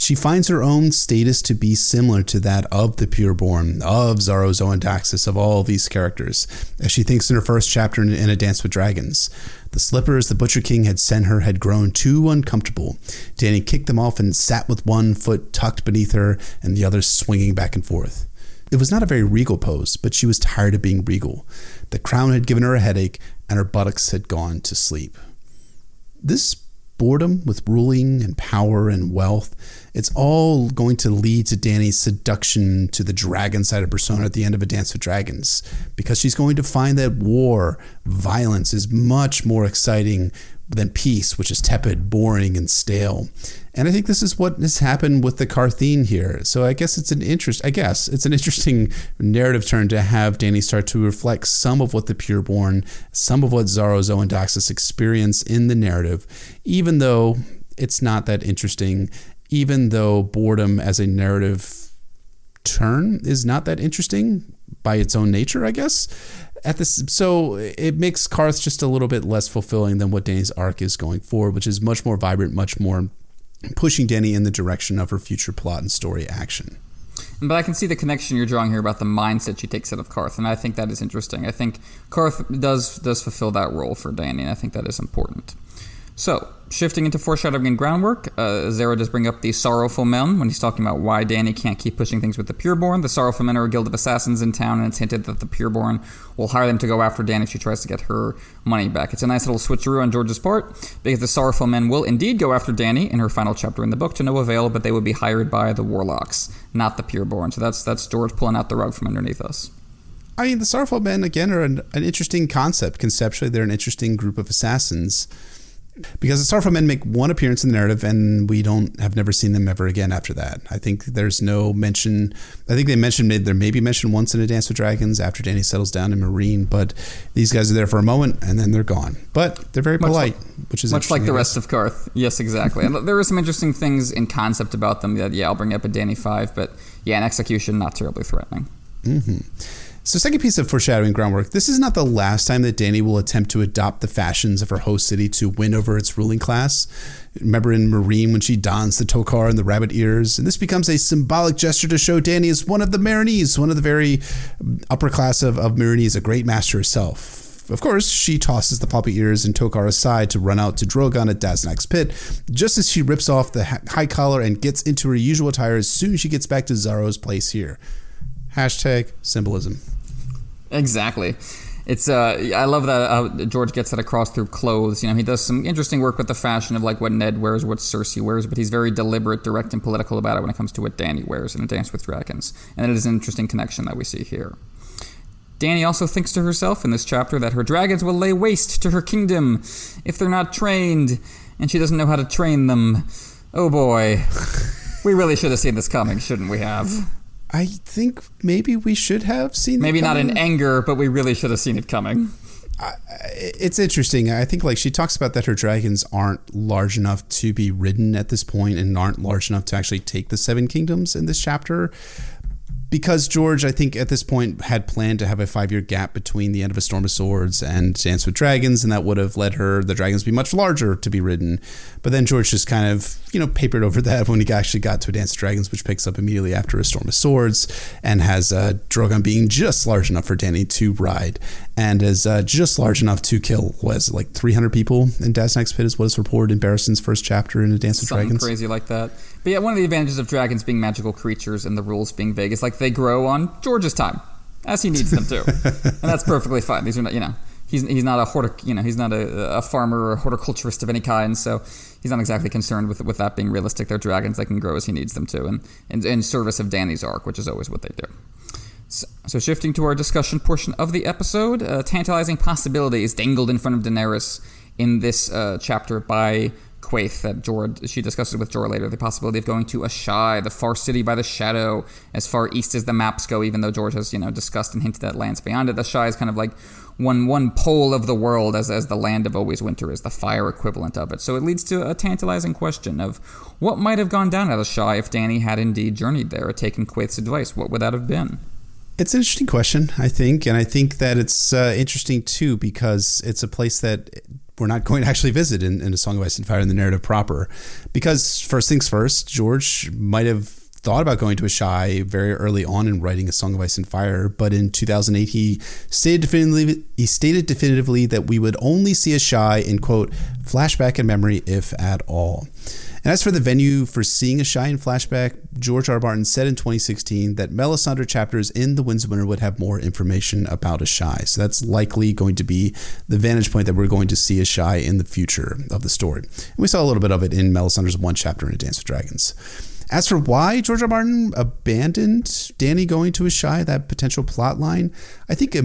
she finds her own status to be similar to that of the pureborn, of Xaro Xhoan Daxos, of all these characters, as she thinks in her first chapter in A Dance with Dragons. The slippers the Butcher King had sent her had grown too uncomfortable. Danny kicked them off and sat with one foot tucked beneath her and the other swinging back and forth. It was not a very regal pose, but she was tired of being regal. The crown had given her a headache, and her buttocks had gone to sleep. This boredom with ruling and power and wealth it's all going to lead to Danny's seduction to the dragon side of persona at the end of A Dance with Dragons, because she's going to find that war, violence is much more exciting than peace, which is tepid, boring, and stale. And I think this is what has happened with the Qartheen here. So I guess it's an interest. I guess it's an interesting narrative turn to have Danny start to reflect some of what the Pureborn, some of what Xhoan and Daxos experience in the narrative, even though it's not that interesting even though boredom as a narrative turn is not that interesting by its own nature, I guess. At this, so it makes Qarth just a little bit less fulfilling than what Danny's arc is going forward, which is much more vibrant, much more pushing Danny in the direction of her future plot and story action. But I can see the connection you're drawing here about the mindset she takes out of Qarth, and I think that is interesting. I think Qarth does does fulfill that role for Danny, and I think that is important. So, shifting into foreshadowing and groundwork, uh, Azera does bring up the Sorrowful Men when he's talking about why Danny can't keep pushing things with the Pureborn. The Sorrowful Men are a guild of assassins in town, and it's hinted that the Pureborn will hire them to go after Danny if she tries to get her money back. It's a nice little switcheroo on George's part, because the Sorrowful Men will indeed go after Danny in her final chapter in the book to no avail, but they would be hired by the Warlocks, not the Pureborn. So that's that's George pulling out the rug from underneath us. I mean, the Sorrowful Men, again, are an, an interesting concept. Conceptually, they're an interesting group of assassins because the Sorrowful Men make one appearance in the narrative, and we don't have never seen them ever again after that. I think there's no mention. I think they mentioned there may be mentioned once in a Dance with Dragons after Danny settles down in Meereen, but these guys are there for a moment and then they're gone. But they're very much polite, like, which is much like the rest of Qarth. Yes, exactly. and there are some interesting things in concept about them that yeah, I'll bring up in Danny Five, but yeah, in execution, not terribly threatening. Mm-hmm. So, second piece of foreshadowing groundwork this is not the last time that Danny will attempt to adopt the fashions of her host city to win over its ruling class. Remember in Meereen when she dons the tokar and the rabbit ears? And this becomes a symbolic gesture to show Danny is one of the Meereenese, one of the very upper class of, of Meereenese, a great master herself. Of course, she tosses the poppy ears and tokar aside to run out to Drogon at Daznak's pit, just as she rips off the high collar and gets into her usual attire as soon as she gets back to Xaro's place here. Hashtag symbolism. Exactly. It's uh, I love that uh, George gets that across through clothes. You know, he does some interesting work with the fashion of like what Ned wears, what Cersei wears, but he's very deliberate, direct, and political about it when it comes to what Danny wears in A Dance with Dragons, and it is an interesting connection that we see here. Danny also thinks to herself in this chapter that her dragons will lay waste to her kingdom if they're not trained, and she doesn't know how to train them. Oh boy, we really should have seen this coming, shouldn't we have? I think maybe we should have seen. Maybe not in anger, but we really should have seen it coming. I, it's interesting. I think like she talks about that her dragons aren't large enough to be ridden at this point and aren't large enough to actually take the seven kingdoms in this chapter because George, I think at this point had planned to have a five year gap between the end of A Storm of Swords and Dance with Dragons, and that would have led her the dragons be much larger to be ridden. But then George just kind of you know papered over that when he actually got to A Dance with Dragons, which picks up immediately after A Storm of Swords, and has uh, Drogon being just large enough for Danny to ride, and is uh, just large enough to kill was like 300 people in Daznak's Pit is what is reported in Barristan's first chapter in A Dance Something Dragons. Crazy like that. But yeah, one of the advantages of dragons being magical creatures and the rules being vague is like they grow on George's time, as he needs them to, and that's perfectly fine. These are not, you know, he's he's not a hortic, you know, he's not a, a farmer or a horticulturist of any kind, so he's not exactly concerned with with that being realistic. They're dragons; they can grow as he needs them to, and in, in service of Danny's arc, which is always what they do. So, so shifting to our discussion portion of the episode, a tantalizing possibility is dangled in front of Daenerys in this uh, chapter by Quaithe that Jorah she discusses with Jorah later the possibility of going to Asshai, the far city by the shadow, as far east as the maps go. Even though George has you know discussed and hinted at lands beyond it, Asshai is kind of like one one pole of the world as as the land of always winter is the fire equivalent of it. So it leads to a tantalizing question of what might have gone down at Asshai if Dany had indeed journeyed there or taken Quaithe's advice. What would that have been? It's an interesting question, I think, and I think that it's uh, interesting too because it's a place that we're not going to actually visit in, in A Song of Ice and Fire in the narrative proper. Because, first things first, George might have thought about going to Asshai very early on in writing A Song of Ice and Fire, but in 2008 he stated definitively he stated definitively that we would only see Asshai in quote flashback and memory if at all. And as for the venue for seeing Asshai in flashback, George R. Martin said in 2016 that Melisandre chapters in The Winds of Winter would have more information about Asshai. So that's likely going to be the vantage point that we're going to see Asshai in the future of the story. And we saw a little bit of it in Melisandre's one chapter in A Dance with Dragons. As for why George R. Martin abandoned Danny going to Asshai, that potential plot line, I think a,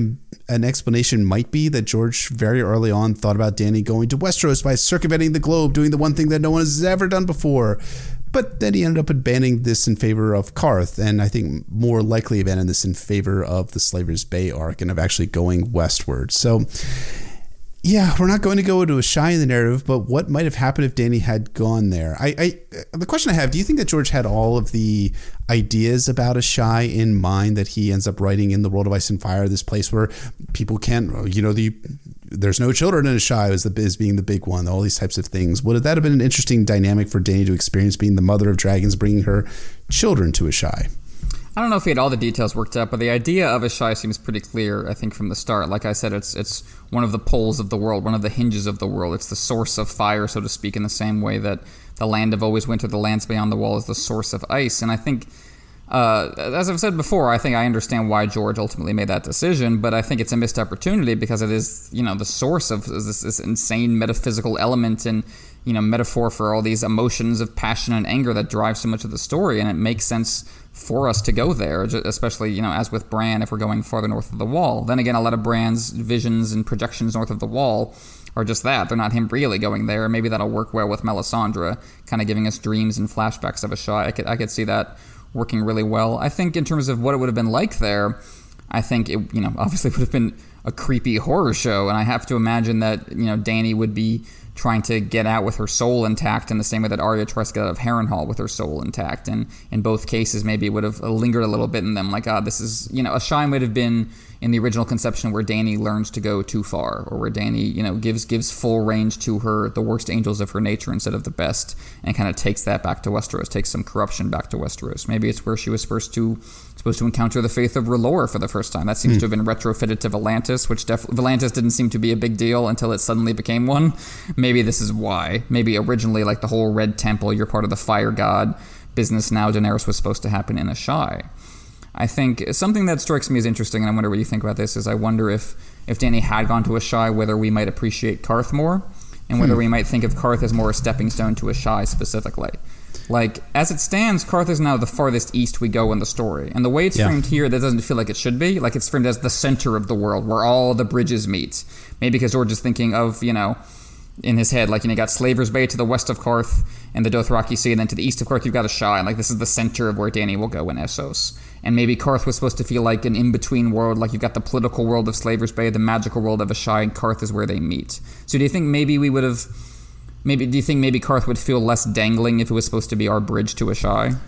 an explanation might be that George very early on thought about Danny going to Westeros by circumventing the globe, doing the one thing that no one has ever done before. But then he ended up abandoning this in favor of Qarth, and I think more likely abandoned this in favor of the Slaver's Bay arc and of actually going westward. So Yeah, we're not going to go into Asshai in the narrative, but what might have happened if Danny had gone there? I, I the question I have: Do you think that George had all of the ideas about Asshai in mind that he ends up writing in the World of Ice and Fire, this place where people can't, you know, the there's no children in Asshai is the is being the big one. All these types of things. Would that have been an interesting dynamic for Danny to experience, being the mother of dragons, bringing her children to Asshai? I don't know if he had all the details worked out, but the idea of Asshai seems pretty clear. I think from the start, like I said, it's it's one of the poles of the world, one of the hinges of the world. It's the source of fire, so to speak, in the same way that the land of always winter, the lands beyond the wall, is the source of ice. And I think, uh, as I've said before, I think I understand why George ultimately made that decision, but I think it's a missed opportunity because it is, you know, the source of this, this insane metaphysical element and you know metaphor for all these emotions of passion and anger that drive so much of the story, and it makes sense for us to go there, especially you know as with Bran if we're going farther north of the Wall. Then again, a lot of Bran's visions and projections north of the Wall are just that. They're not him really going there. Maybe that'll work well with Melisandre, kind of giving us dreams and flashbacks of Asshai. I could I could see that working really well. I think in terms of what it would have been like there, I think it you know obviously would have been a creepy horror show, and I have to imagine that you know Danny would be trying to get out with her soul intact in the same way that Arya tries to get out of Harrenhal with her soul intact. And in both cases, maybe it would have lingered a little bit in them, like, ah, oh, this is, you know, a shine would have been in the original conception where Danny learns to go too far, or where Danny, you know, gives gives full range to her the worst angels of her nature instead of the best, and kind of takes that back to Westeros, takes some corruption back to Westeros. Maybe it's where she was supposed to supposed to encounter the faith of R'hllor for the first time. That seems mm. to have been retrofitted to Volantis, which def- Volantis didn't seem to be a big deal until it suddenly became one. Maybe this is why. Maybe originally, like the whole Red Temple, you're part of the Fire God business. Now Daenerys was supposed to happen in Asshai. I think something that strikes me as interesting, and I wonder what you think about this, is I wonder if if Dany had gone to Asshai, whether we might appreciate Qarth more, and whether hmm. we might think of Qarth as more a stepping stone to Asshai specifically. Like as it stands, Qarth is now the farthest east we go in the story, and the way it's yeah. framed here, that doesn't feel like it should be. Like it's framed as the center of the world, where all the bridges meet. Maybe because George is thinking of you know in his head. Like, you know, you got Slaver's Bay to the west of Qarth and the Dothraki Sea, and then to the east of Qarth, you've got Asshai. And, like, this is the center of where Danny will go in Essos. And maybe Qarth was supposed to feel like an in between world. Like, you've got the political world of Slaver's Bay, the magical world of Asshai, and Qarth is where they meet. So, do you think maybe we would have. Maybe do you think maybe Qarth would feel less dangling if it was supposed to be our bridge to Asshai?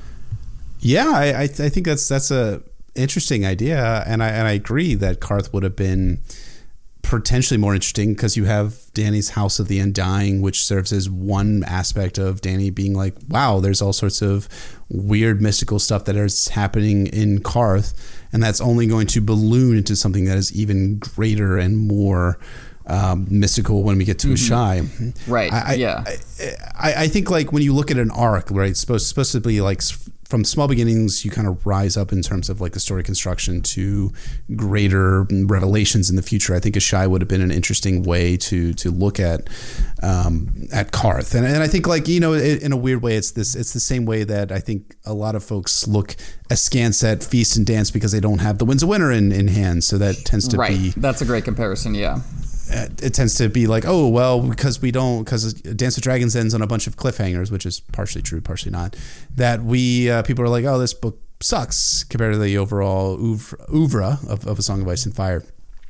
Yeah, I, I, I think that's that's a interesting idea, and I and I agree that Qarth would have been potentially more interesting because you have Danny's House of the Undying, which serves as one aspect of Danny being like, wow, there's all sorts of weird mystical stuff that is happening in Qarth, and that's only going to balloon into something that is even greater and more. Um, mystical when we get to mm-hmm. Asshai. Right. I, yeah. I, I, think like when you look at an arc, right? It's supposed supposed to be like from small beginnings, you kind of rise up in terms of like the story construction to greater revelations in the future. I think Asshai would have been an interesting way to to look at um, at Qarth, and, and I think like you know in a weird way, it's this it's the same way that I think a lot of folks look askance at Feast and Dance because they don't have the Winds of Winter in, in hand, so that tends to right. be that's a great comparison. Yeah, it tends to be like, oh well, because we don't, because Dance with Dragons ends on a bunch of cliffhangers, which is partially true, partially not. That we uh, people are like, oh, this book sucks compared to the overall oeuvre of, of A Song of Ice and Fire.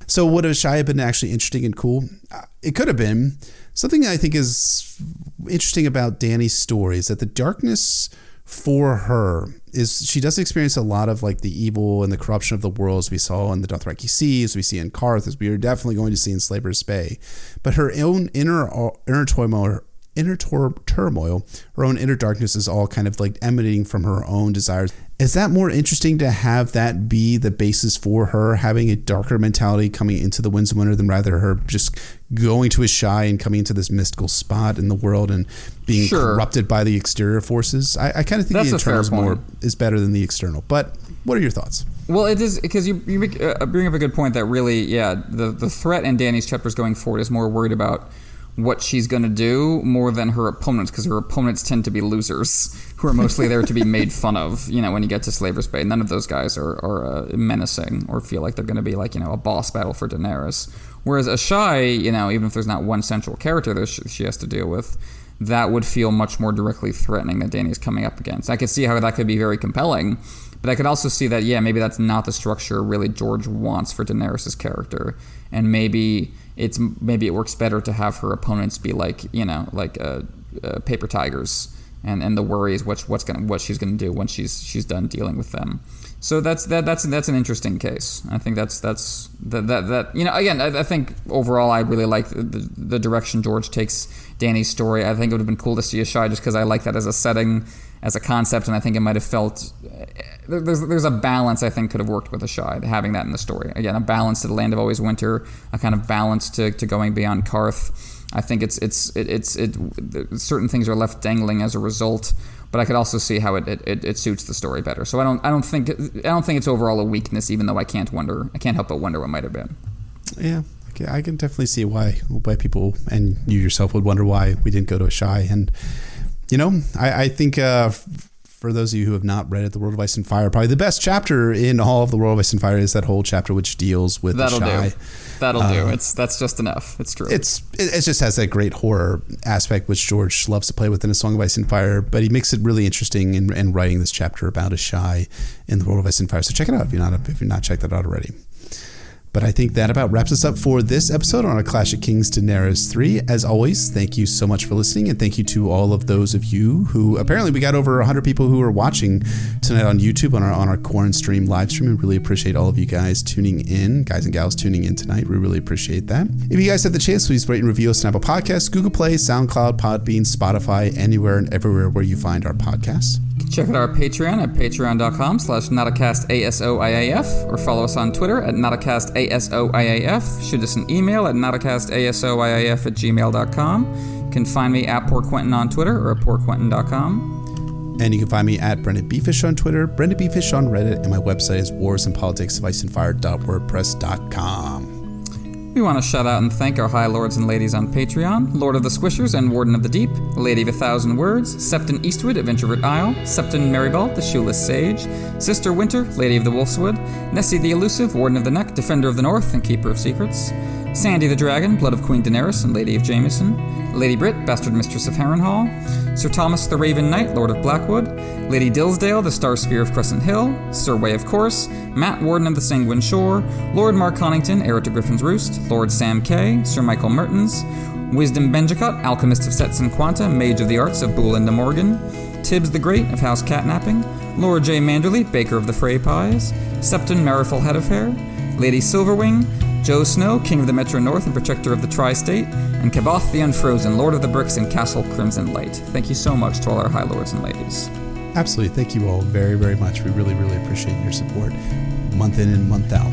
So would Asshai have been actually interesting and cool? Uh, it could have been. Something I think is interesting about Danny's story is that the darkness for her is she does experience a lot of like the evil and the corruption of the world as we saw in the Dothraki Sea, as we see in Qarth, as we are definitely going to see in Slaver's Bay. But her own inner uh, inner turmoil, inner turmoil, her own inner darkness is all kind of like emanating from her own desires is that more interesting to have that be the basis for her having a darker mentality coming into the Winds of Winter than rather her just going to Asshai and coming into this mystical spot in the world and being sure. corrupted by the exterior forces? I, I kind of think That's the internal is more is better than the external. But what are your thoughts? Well, it is because you, you make, uh, bring up a good point that really, yeah, the the threat in Danny's chapters going forward is more worried about what she's going to do more than her opponents because her opponents tend to be losers who are mostly there to be made fun of. You know, when you get to Slaver's Bay, none of those guys are, are uh, menacing or feel like they're going to be like you know a boss battle for Daenerys. Whereas Asshai, you know, even if there's not one central character that she has to deal with, that would feel much more directly threatening that Dany is coming up against. I could see how that could be very compelling, but I could also see that yeah, maybe that's not the structure really George wants for Daenerys' character, and maybe it's maybe it works better to have her opponents be like you know like uh, uh, paper tigers and, and the worry is what what's gonna what she's gonna do when she's she's done dealing with them. So that's that that's that's an interesting case. I think that's that's that that, that you know again I, I think overall I really like the, the, the direction George takes Danny's story. I think it would have been cool to see Asshai just because I like that as a setting as a concept, and I think it might have felt there's there's a balance I think could have worked with Asshai having that in the story. Again, a balance to the Land of Always Winter, a kind of balance to, to going beyond Qarth. I think it's it's it, it's it, certain things are left dangling as a result, but I could also see how it, it, it, suits the story better. So I don't I don't think I don't think it's overall a weakness, even though I can't wonder I can't help but wonder what might have been. Yeah, I can definitely see why why people and you yourself would wonder why we didn't go to Asshai and you know, I, I think uh, for those of you who have not read it, The World of Ice and Fire, probably the best chapter in all of The World of Ice and Fire is that whole chapter which deals with That'll do. That'll um, do. It's that's just enough. It's true. It's it, it, just has that great horror aspect which George loves to play with in A Song of Ice and Fire, but he makes it really interesting in, in writing this chapter about Asshai in The World of Ice and Fire. So check it out if you're not if you're not checked that out already. But I think that about wraps us up for this episode on A Clash of Kings Daenerys 3. As always, thank you so much for listening, and thank you to all of those of you who apparently we got over 100 people who are watching tonight on YouTube on our on our Corn stream live stream. We really appreciate all of you guys tuning in, guys and gals tuning in tonight. We really appreciate that. If you guys have the chance, please rate and review us on Apple Podcasts, Google Play, SoundCloud, Podbean, Spotify, anywhere and everywhere where you find our podcasts. Check out our Patreon at patreon.com slash notacastASOIAF or follow us on Twitter at notacastASOIAF. Shoot us an email at notacastASOIAF at gmail.com. You can find me at Poor Quentin on Twitter or at poorquentin.com. And you can find me at BryndenBFish on Twitter, BryndenBFish on Reddit, and my website is warsandpoliticsoficeandfire.wordpress.com. We want to shout out and thank our high lords and ladies on Patreon Lord of the Squishers and Warden of the Deep, Lady of a Thousand Words, Septon Eastwood of Introvert Isle, Septon Marybald, the Shoeless Sage, Sister Winter, Lady of the Wolfswood, Nessie the Elusive, Warden of the Neck, Defender of the North, and Keeper of Secrets, Sandy the Dragon, Blood of Queen Daenerys and Lady of Jameson, Lady Brit, Bastard Mistress of Harrenhal, Sir Thomas the Raven Knight, Lord of Blackwood, Lady Dillsdale, the Star Spear of Crescent Hill, Sir Way of Course, Matt Warden of the Sanguine Shore, Lord Mark Connington, heir to Griffin's Roost, Lord Sam Kay, Sir Michael Mertens, Wisdom Benjicott, Alchemist of Sets and Quanta, Mage of the Arts of Bull and Morgan, Tibbs the Great of House Catnapping, Lord J. Manderley, Baker of the Frey Pies, Septon Marifel Head of Hair, Lady Silverwing, Joe Snow, King of the Metro North and Protector of the Tri State, and Kaboth the Unfrozen, Lord of the Bricks and Castle Crimson Light. Thank you so much to all our High Lords and Ladies. Absolutely. Thank you all very, very much. We really, really appreciate your support month in and month out.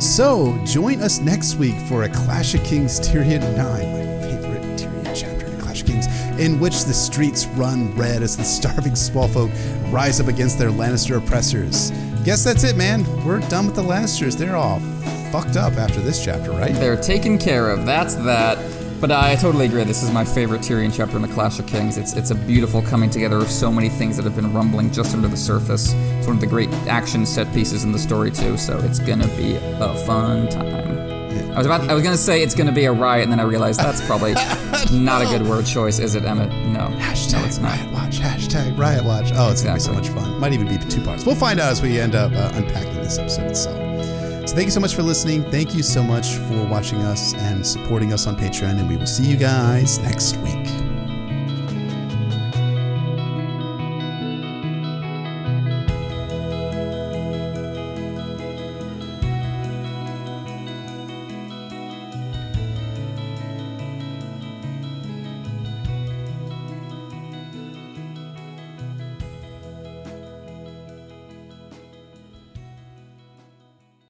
So, join us next week for a Clash of Kings Tyrion 9, my favorite Tyrion chapter in Clash of Kings, in which the streets run red as the starving small folk rise up against their Lannister oppressors. Guess that's it, man. We're done with the Lannisters. They're all fucked up after this chapter, right? They're taken care of. That's that. But I totally agree. This is my favorite Tyrion chapter in the Clash of Kings. It's it's a beautiful coming together of so many things that have been rumbling just under the surface. It's one of the great action set pieces in the story too. So it's gonna be a fun time. I was about I was gonna say it's gonna be a riot, and then I realized that's probably no. not a good word choice, is it, Emmett? No. Hashtag no, it's not. Riot Watch. Hashtag Riot Watch. Oh, it's exactly. gonna be so much fun. Might even be two parts. We'll find out as we end up uh, unpacking this episode itself. So thank you so much for listening. Thank you so much for watching us and supporting us on Patreon. And we will see you guys next week.